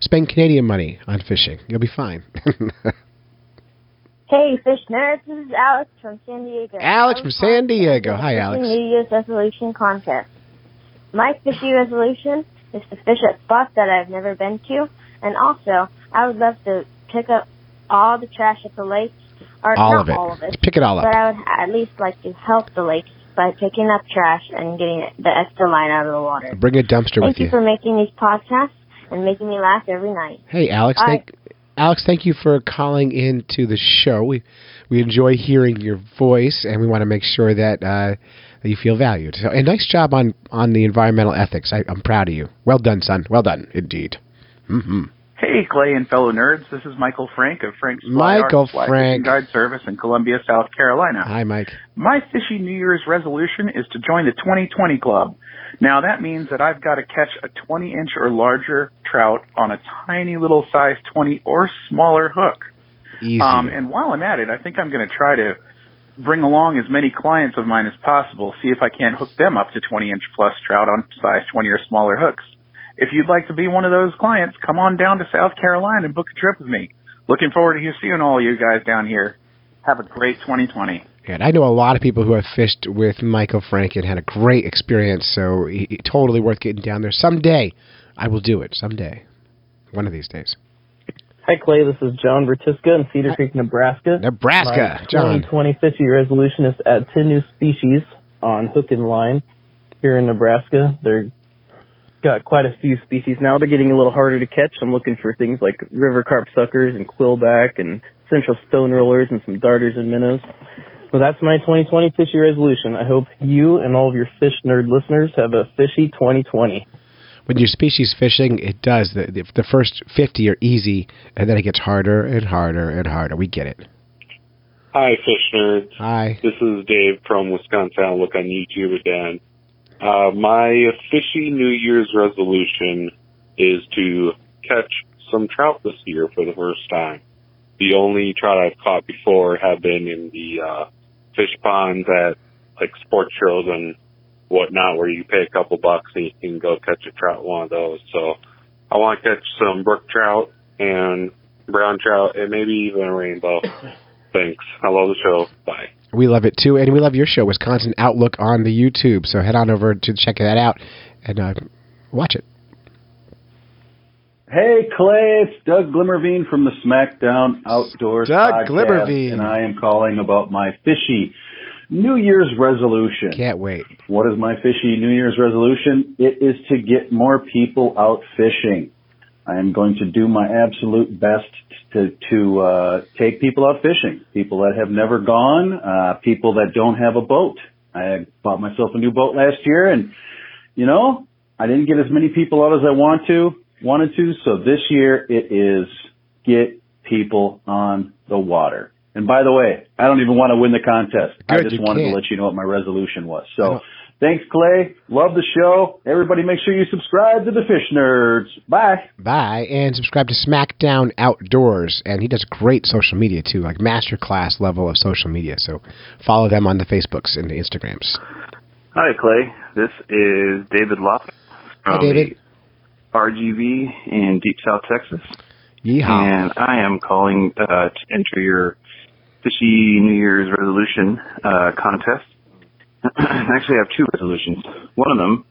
spend Canadian money on fishing. You'll be fine. Hey, fish nerds. This is Alex from San Diego. Alex from San Diego. Hi, Alex. New Year's resolution contest. My fishy resolution is to fish at spots that I've never been to, and also I would love to pick up all the trash at the lakes, or All of it. all of it. Pick it all up. But I would at least like to help the lake by picking up trash and getting the extra line out of the water. Bring a dumpster Thank with you Thank you. for making these podcasts and making me laugh every night. Hey, Alex. Bye. Thank Alex. Thank you for calling in to the show. We we enjoy hearing your voice, and we want to make sure that uh, that you feel valued. So, and nice job on on the environmental ethics. I, I'm proud of you. Well done, son. Well done, indeed. hmm Hey, Clay and fellow nerds. This is Michael Frank of Frank's Fly Michael Fly Frank. Fishing Guide Service in Columbia, South Carolina. Hi, Mike. My fishy New Year's resolution is to join the 2020 Club. Now that means that I've got to catch a 20 inch or larger trout on a tiny little size 20 or smaller hook. Easy. Um, and while I'm at it, I think I'm going to try to bring along as many clients of mine as possible, see if I can't hook them up to 20 inch plus trout on size 20 or smaller hooks. If you'd like to be one of those clients, come on down to South Carolina and book a trip with me. Looking forward to seeing all you guys down here. Have a great 2020. And I know a lot of people who have fished with Michael Frank and had a great experience. So he, he- totally worth getting down there. Someday, I will do it. Someday, one of these days. Hi, Clay. This is John Vertiska in Cedar Creek, Nebraska. Nebraska, My John. 2020 fishy resolution is to add 10 new species on hook and line here in Nebraska. They're got quite a few species now. They're getting a little harder to catch. I'm looking for things like river carp suckers and quillback and central stone rollers and some darters and minnows. So that's my 2020 fishy resolution. I hope you and all of your fish nerd listeners have a fishy 2020. When you're species fishing, it does. The, the, the first 50 are easy, and then it gets harder and harder and harder. We get it. Hi, fish nerds. Hi. This is Dave from Wisconsin Outlook on YouTube again. Uh, my fishy New Year's resolution is to catch some trout this year for the first time. The only trout I've caught before have been in the uh, fish ponds at like sports shows and whatnot, where you pay a couple bucks and you can go catch a trout. One of those. So I want to catch some brook trout and brown trout and maybe even a rainbow. [LAUGHS] Thanks. I love the show. Bye. We love it too, and we love your show, Wisconsin Outlook, on the YouTube. So head on over to check that out and uh, watch it. Hey, Clay, it's Doug Glimmerveen from the SmackDown Outdoors Doug podcast, Glimmerveen. and I am calling about my fishy New Year's resolution. Can't wait. What is my fishy New Year's resolution? It is to get more people out fishing. I am going to do my absolute best to to uh, take people out fishing. People that have never gone, uh, people that don't have a boat. I bought myself a new boat last year, and you know, I didn't get as many people out as I want to wanted to. So this year it is get people on the water. And by the way, I don't even want to win the contest. I just wanted can't. to let you know what my resolution was. So thanks, Clay. Love the show. Everybody make sure you subscribe to the Fish Nerds. Bye. Bye, and subscribe to SmackDown Outdoors. And he does great social media too, like masterclass level of social media. So follow them on the Facebooks and the Instagrams. Hi, Clay. This is David Locke Hi, from David. RGV in Deep South Texas. Yeehaw. And I am calling uh, to enter your fishy New Year's resolution uh, contest. [CLEARS THROAT] I actually have two resolutions. One of them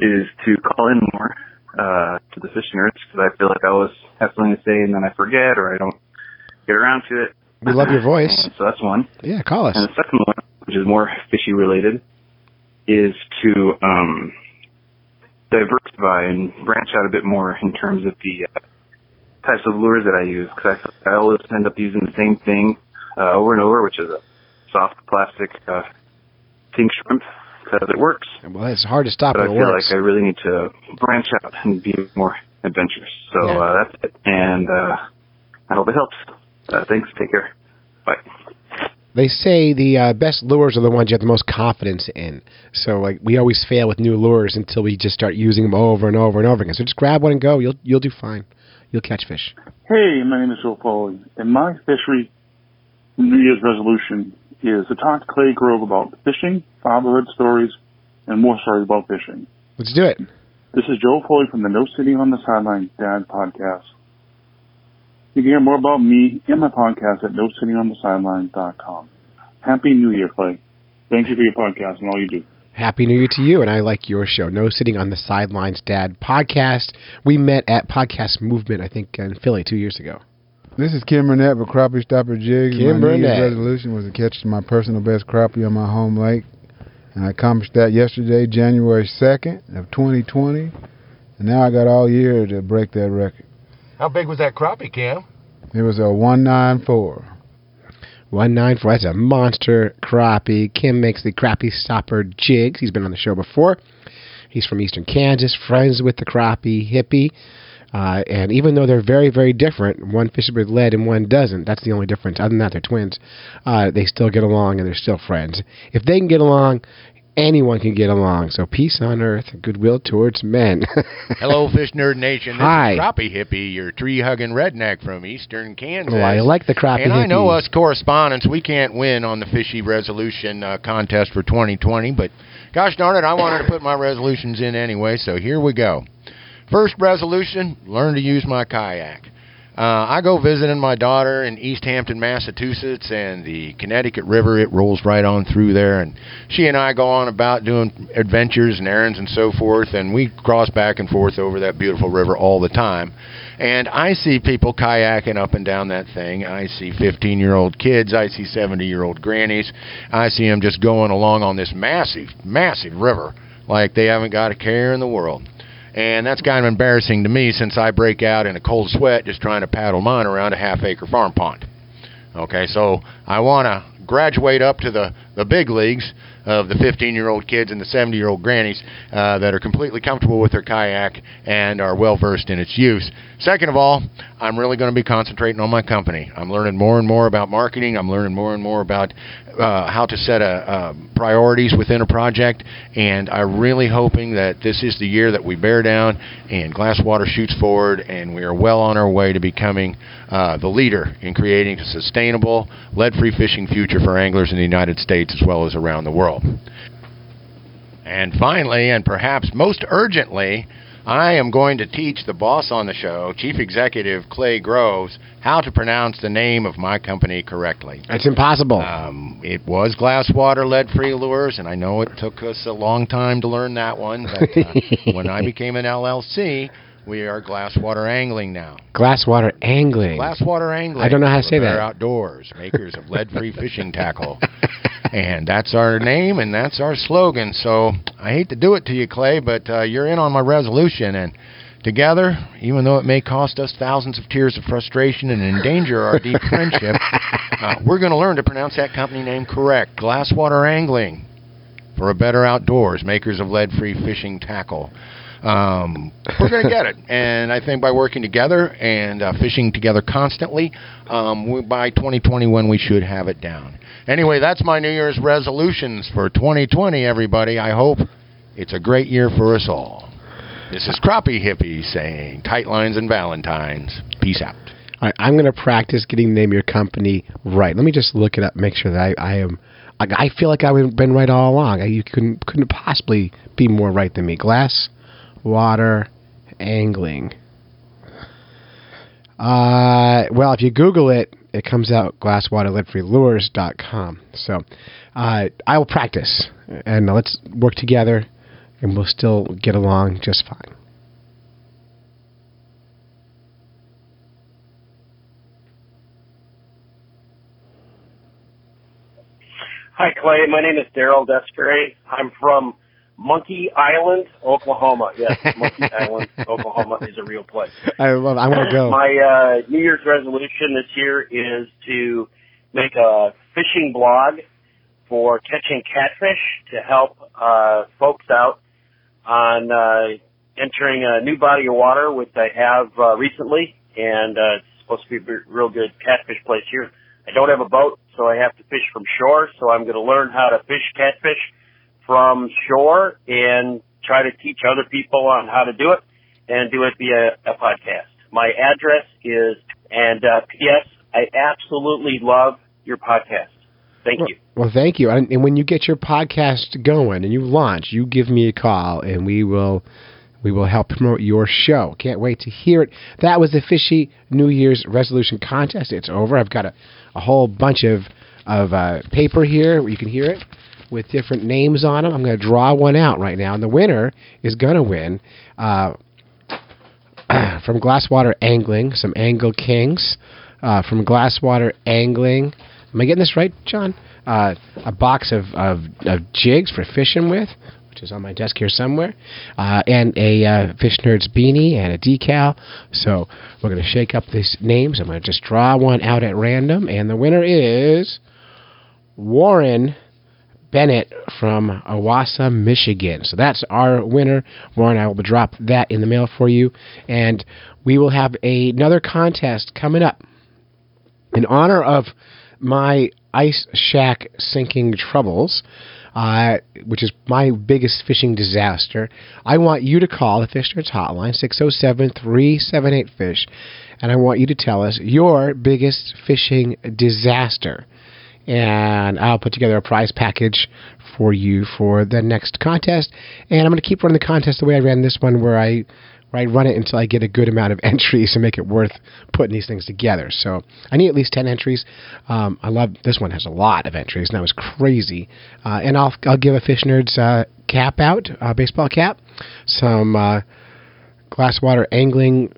is to call in more uh, to the fish nerds because I feel like I always have something to say and then I forget or I don't get around to it. We love your [CLEARS THROAT] voice. And so that's one. Yeah, call us. And the second one, which is more fishy related, is to um, diversify and branch out a bit more in terms of the uh, types of lures that I use. Because I, I always end up using the same thing uh, over and over, which is a soft plastic uh, pink shrimp because it works. Well, it's hard to stop But I feel works. like I really need to branch out and be more adventurous. So Yeah. uh, that's it. And uh, I hope it helps. Uh, thanks. Take care. Bye. They say the uh, best lures are the ones you have the most confidence in. So like we always fail with new lures until we just start using them over and over and over again. So just grab one and go. You'll you'll do fine. You'll catch fish. Hey, my name is Joe Foley, and my fishery New Year's resolution is to talk to Clay Grove about fishing, fatherhood stories, and more stories about fishing. Let's do it. This is Joe Foley from the No Sitting on the Sideline Dad podcast. You can hear more about me and my podcast at nosittingonthesideline.com. Happy New Year, Clay. Thank you for your podcast and all you do. Happy New Year to you, and I like your show, No Sitting on the Sidelines Dad podcast. We met at Podcast Movement, I think, in Philly two years ago. This is Kim Burnett with Crappie Stopper Jigs. Kim my New resolution was to catch my personal best crappie on my home lake. And I accomplished that yesterday, January 2nd of 2020. And now I got all year to break that record. How big was that crappie, Cam? It was a 194. 194. That's a monster crappie. Kim makes the crappie stopper jigs. He's been on the show before. He's from Eastern Kansas, friends with the crappie hippie. Uh, and even though they're very, very different, one fishes with lead and one doesn't. That's the only difference. Other than that, they're twins. Uh, they still get along and they're still friends. If they can get along, anyone can get along. So peace on earth, goodwill towards men. [LAUGHS] Hello, Fish Nerd Nation. This Hi. is Crappie Hippie, your tree hugging redneck from Eastern Kansas. Oh, I like the crappie And I know us correspondents, we can't win on the Fishy Resolution uh, contest for 2020, but gosh darn it, I wanted to put my resolutions in anyway, so here we go. First resolution learn to use my kayak. Uh, I go visiting my daughter in East Hampton, Massachusetts, and the Connecticut River, it rolls right on through there. And she and I go on about doing adventures and errands and so forth, and we cross back and forth over that beautiful river all the time. And I see people kayaking up and down that thing. I see 15 year old kids. I see 70 year old grannies. I see them just going along on this massive, massive river like they haven't got a care in the world. And that's kind of embarrassing to me since I break out in a cold sweat just trying to paddle mine around a half acre farm pond. Okay, so I want to graduate up to the, the big leagues of the 15 year old kids and the 70 year old grannies uh, that are completely comfortable with their kayak and are well versed in its use. Second of all, I'm really going to be concentrating on my company. I'm learning more and more about marketing. I'm learning more and more about uh, how to set a, priorities within a project, and I'm really hoping that this is the year that we bear down and Glasswater shoots forward, and we are well on our way to becoming uh, the leader in creating a sustainable, lead-free fishing future for anglers in the United States as well as around the world. And finally, and perhaps most urgently, I am going to teach the boss on the show, Chief Executive Clay Groves, how to pronounce the name of my company correctly. That's impossible. Um, it was Glasswater Lead Free Lures, and I know it took us a long time to learn that one, but uh, [LAUGHS] when I became an LLC, we are Glasswater Angling now. Glasswater angling. Glasswater Angling. I don't know how to say that. Outdoors, makers of [LAUGHS] lead-free fishing tackle. And that's our name and that's our slogan. So I hate to do it to you, Clay, but uh, you're in on my resolution. And together, even though it may cost us thousands of tears of frustration and endanger our deep [LAUGHS] friendship, uh, we're going to learn to pronounce that company name correct. Glasswater Angling for a better outdoors, makers of lead-free fishing tackle. Um, we're going to get it, and I think by working together and uh, fishing together constantly, um, we, by 2021 we should have it down. Anyway, that's my New Year's resolutions for 2020. Everybody, I hope it's a great year for us all. This is Crappie Hippie saying tight lines and Valentines. Peace out. All right, I'm going to practice getting the name of your company right. Let me just look it up, make sure that I, I am. I, feel like I've been right all along. You couldn't couldn't possibly be more right than me. Glass, water, angling. Uh, well, if you Google it, it comes out glasswaterleadfreelures.com. So uh, I will practice, and let's work together, and we'll still get along just fine. Hi, Clay. My name is Daryl Descaray. I'm from Monkey Island, Oklahoma. Yes, Monkey [LAUGHS] Island, Oklahoma is a real place. I love. I want to go. My uh, New Year's resolution this year is to make a fishing blog for catching catfish to help uh, folks out on uh, entering a new body of water, which I have uh, recently, and uh, it's supposed to be a real good catfish place here. I don't have a boat, so I have to fish from shore. So I'm going to learn how to fish catfish from shore and try to teach other people on how to do it and do it via a podcast. My address is, and uh, P.S. I absolutely love your podcast. Thank you. Well, thank you. And, and when you get your podcast going and you launch, you give me a call, and we will we will help promote your show. Can't wait to hear it. That was the Fishy New Year's resolution contest. It's over. I've got a, a whole bunch of of uh, paper here where you can hear it with different names on them. I'm going to draw one out right now, and the winner is going to win. Uh, [CLEARS THROAT] from Glasswater Angling, some Angle Kings. Uh, from Glasswater Angling, am I getting this right, John? Uh, a box of, of, of jigs for fishing with, which is on my desk here somewhere, uh, and a uh, Fish Nerds beanie and a decal. So we're going to shake up these names. I'm going to just draw one out at random, and the winner is Warren Bennett from Owosso, Michigan. So that's our winner. Warren, I will drop that in the mail for you. And we will have a, another contest coming up in honor of my ice shack sinking troubles. Uh, which is my biggest fishing disaster. I want you to call the Fish Nerds hotline, 607 378 Fish, and I want you to tell us your biggest fishing disaster and I'll put together a prize package for you for the next contest. And I'm going to keep running the contest the way I ran this one, where I where I run it until I get a good amount of [LAUGHS] entries to make it worth putting these things together. So I need at least ten entries. Um, I love this one has a lot of entries, and that was crazy. Uh, and I'll I'll give a Fish Nerds uh, cap out, uh, baseball cap, some uh, glasswater angling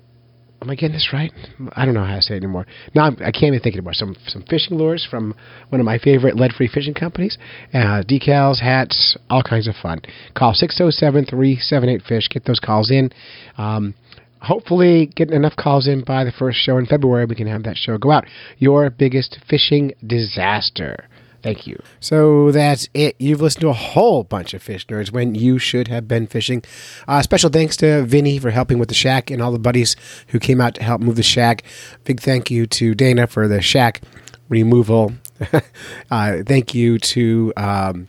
am I getting this right? I don't know how to say it anymore. Now I'm, I can not even think anymore. Some some fishing lures from one of my favorite lead-free fishing companies. Uh, decals, hats, all kinds of fun. Call 607-378-FISH. Get those calls in. Um, hopefully, getting enough calls in by the first show in February, we can have that show go out. Your biggest fishing disaster. Thank you. So that's it. You've listened to a whole bunch of fish nerds when you should have been fishing. Uh, special thanks to Vinny for helping with the shack and all the buddies who came out to help move the shack. Big thank you to Dana for the shack removal. [LAUGHS] uh, thank you to. Um,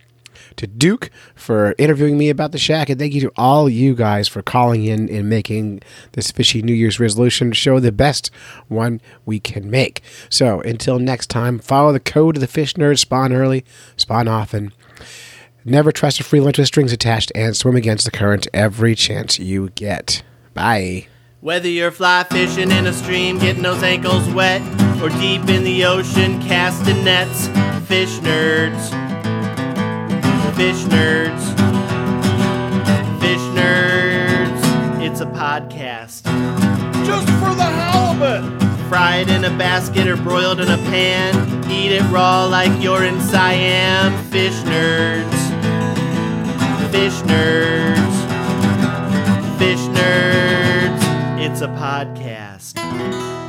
to Duke for interviewing me about the shack, and thank you to all you guys for calling in and making this fishy New Year's resolution show the best one we can make. So until next time, follow the code of the fish nerds, spawn early, spawn often. Never trust a free lunch with strings attached, and swim against the current every chance you get. Bye. Whether you're fly fishing in a stream, getting those ankles wet, or deep in the ocean casting nets, fish nerds. Fish Nerds. Fish Nerds. It's a podcast. Just for the halibut! Fried in a basket or broiled in a pan. Eat it raw like you're in Siam. Fish Nerds. Fish Nerds. Fish Nerds. It's a podcast.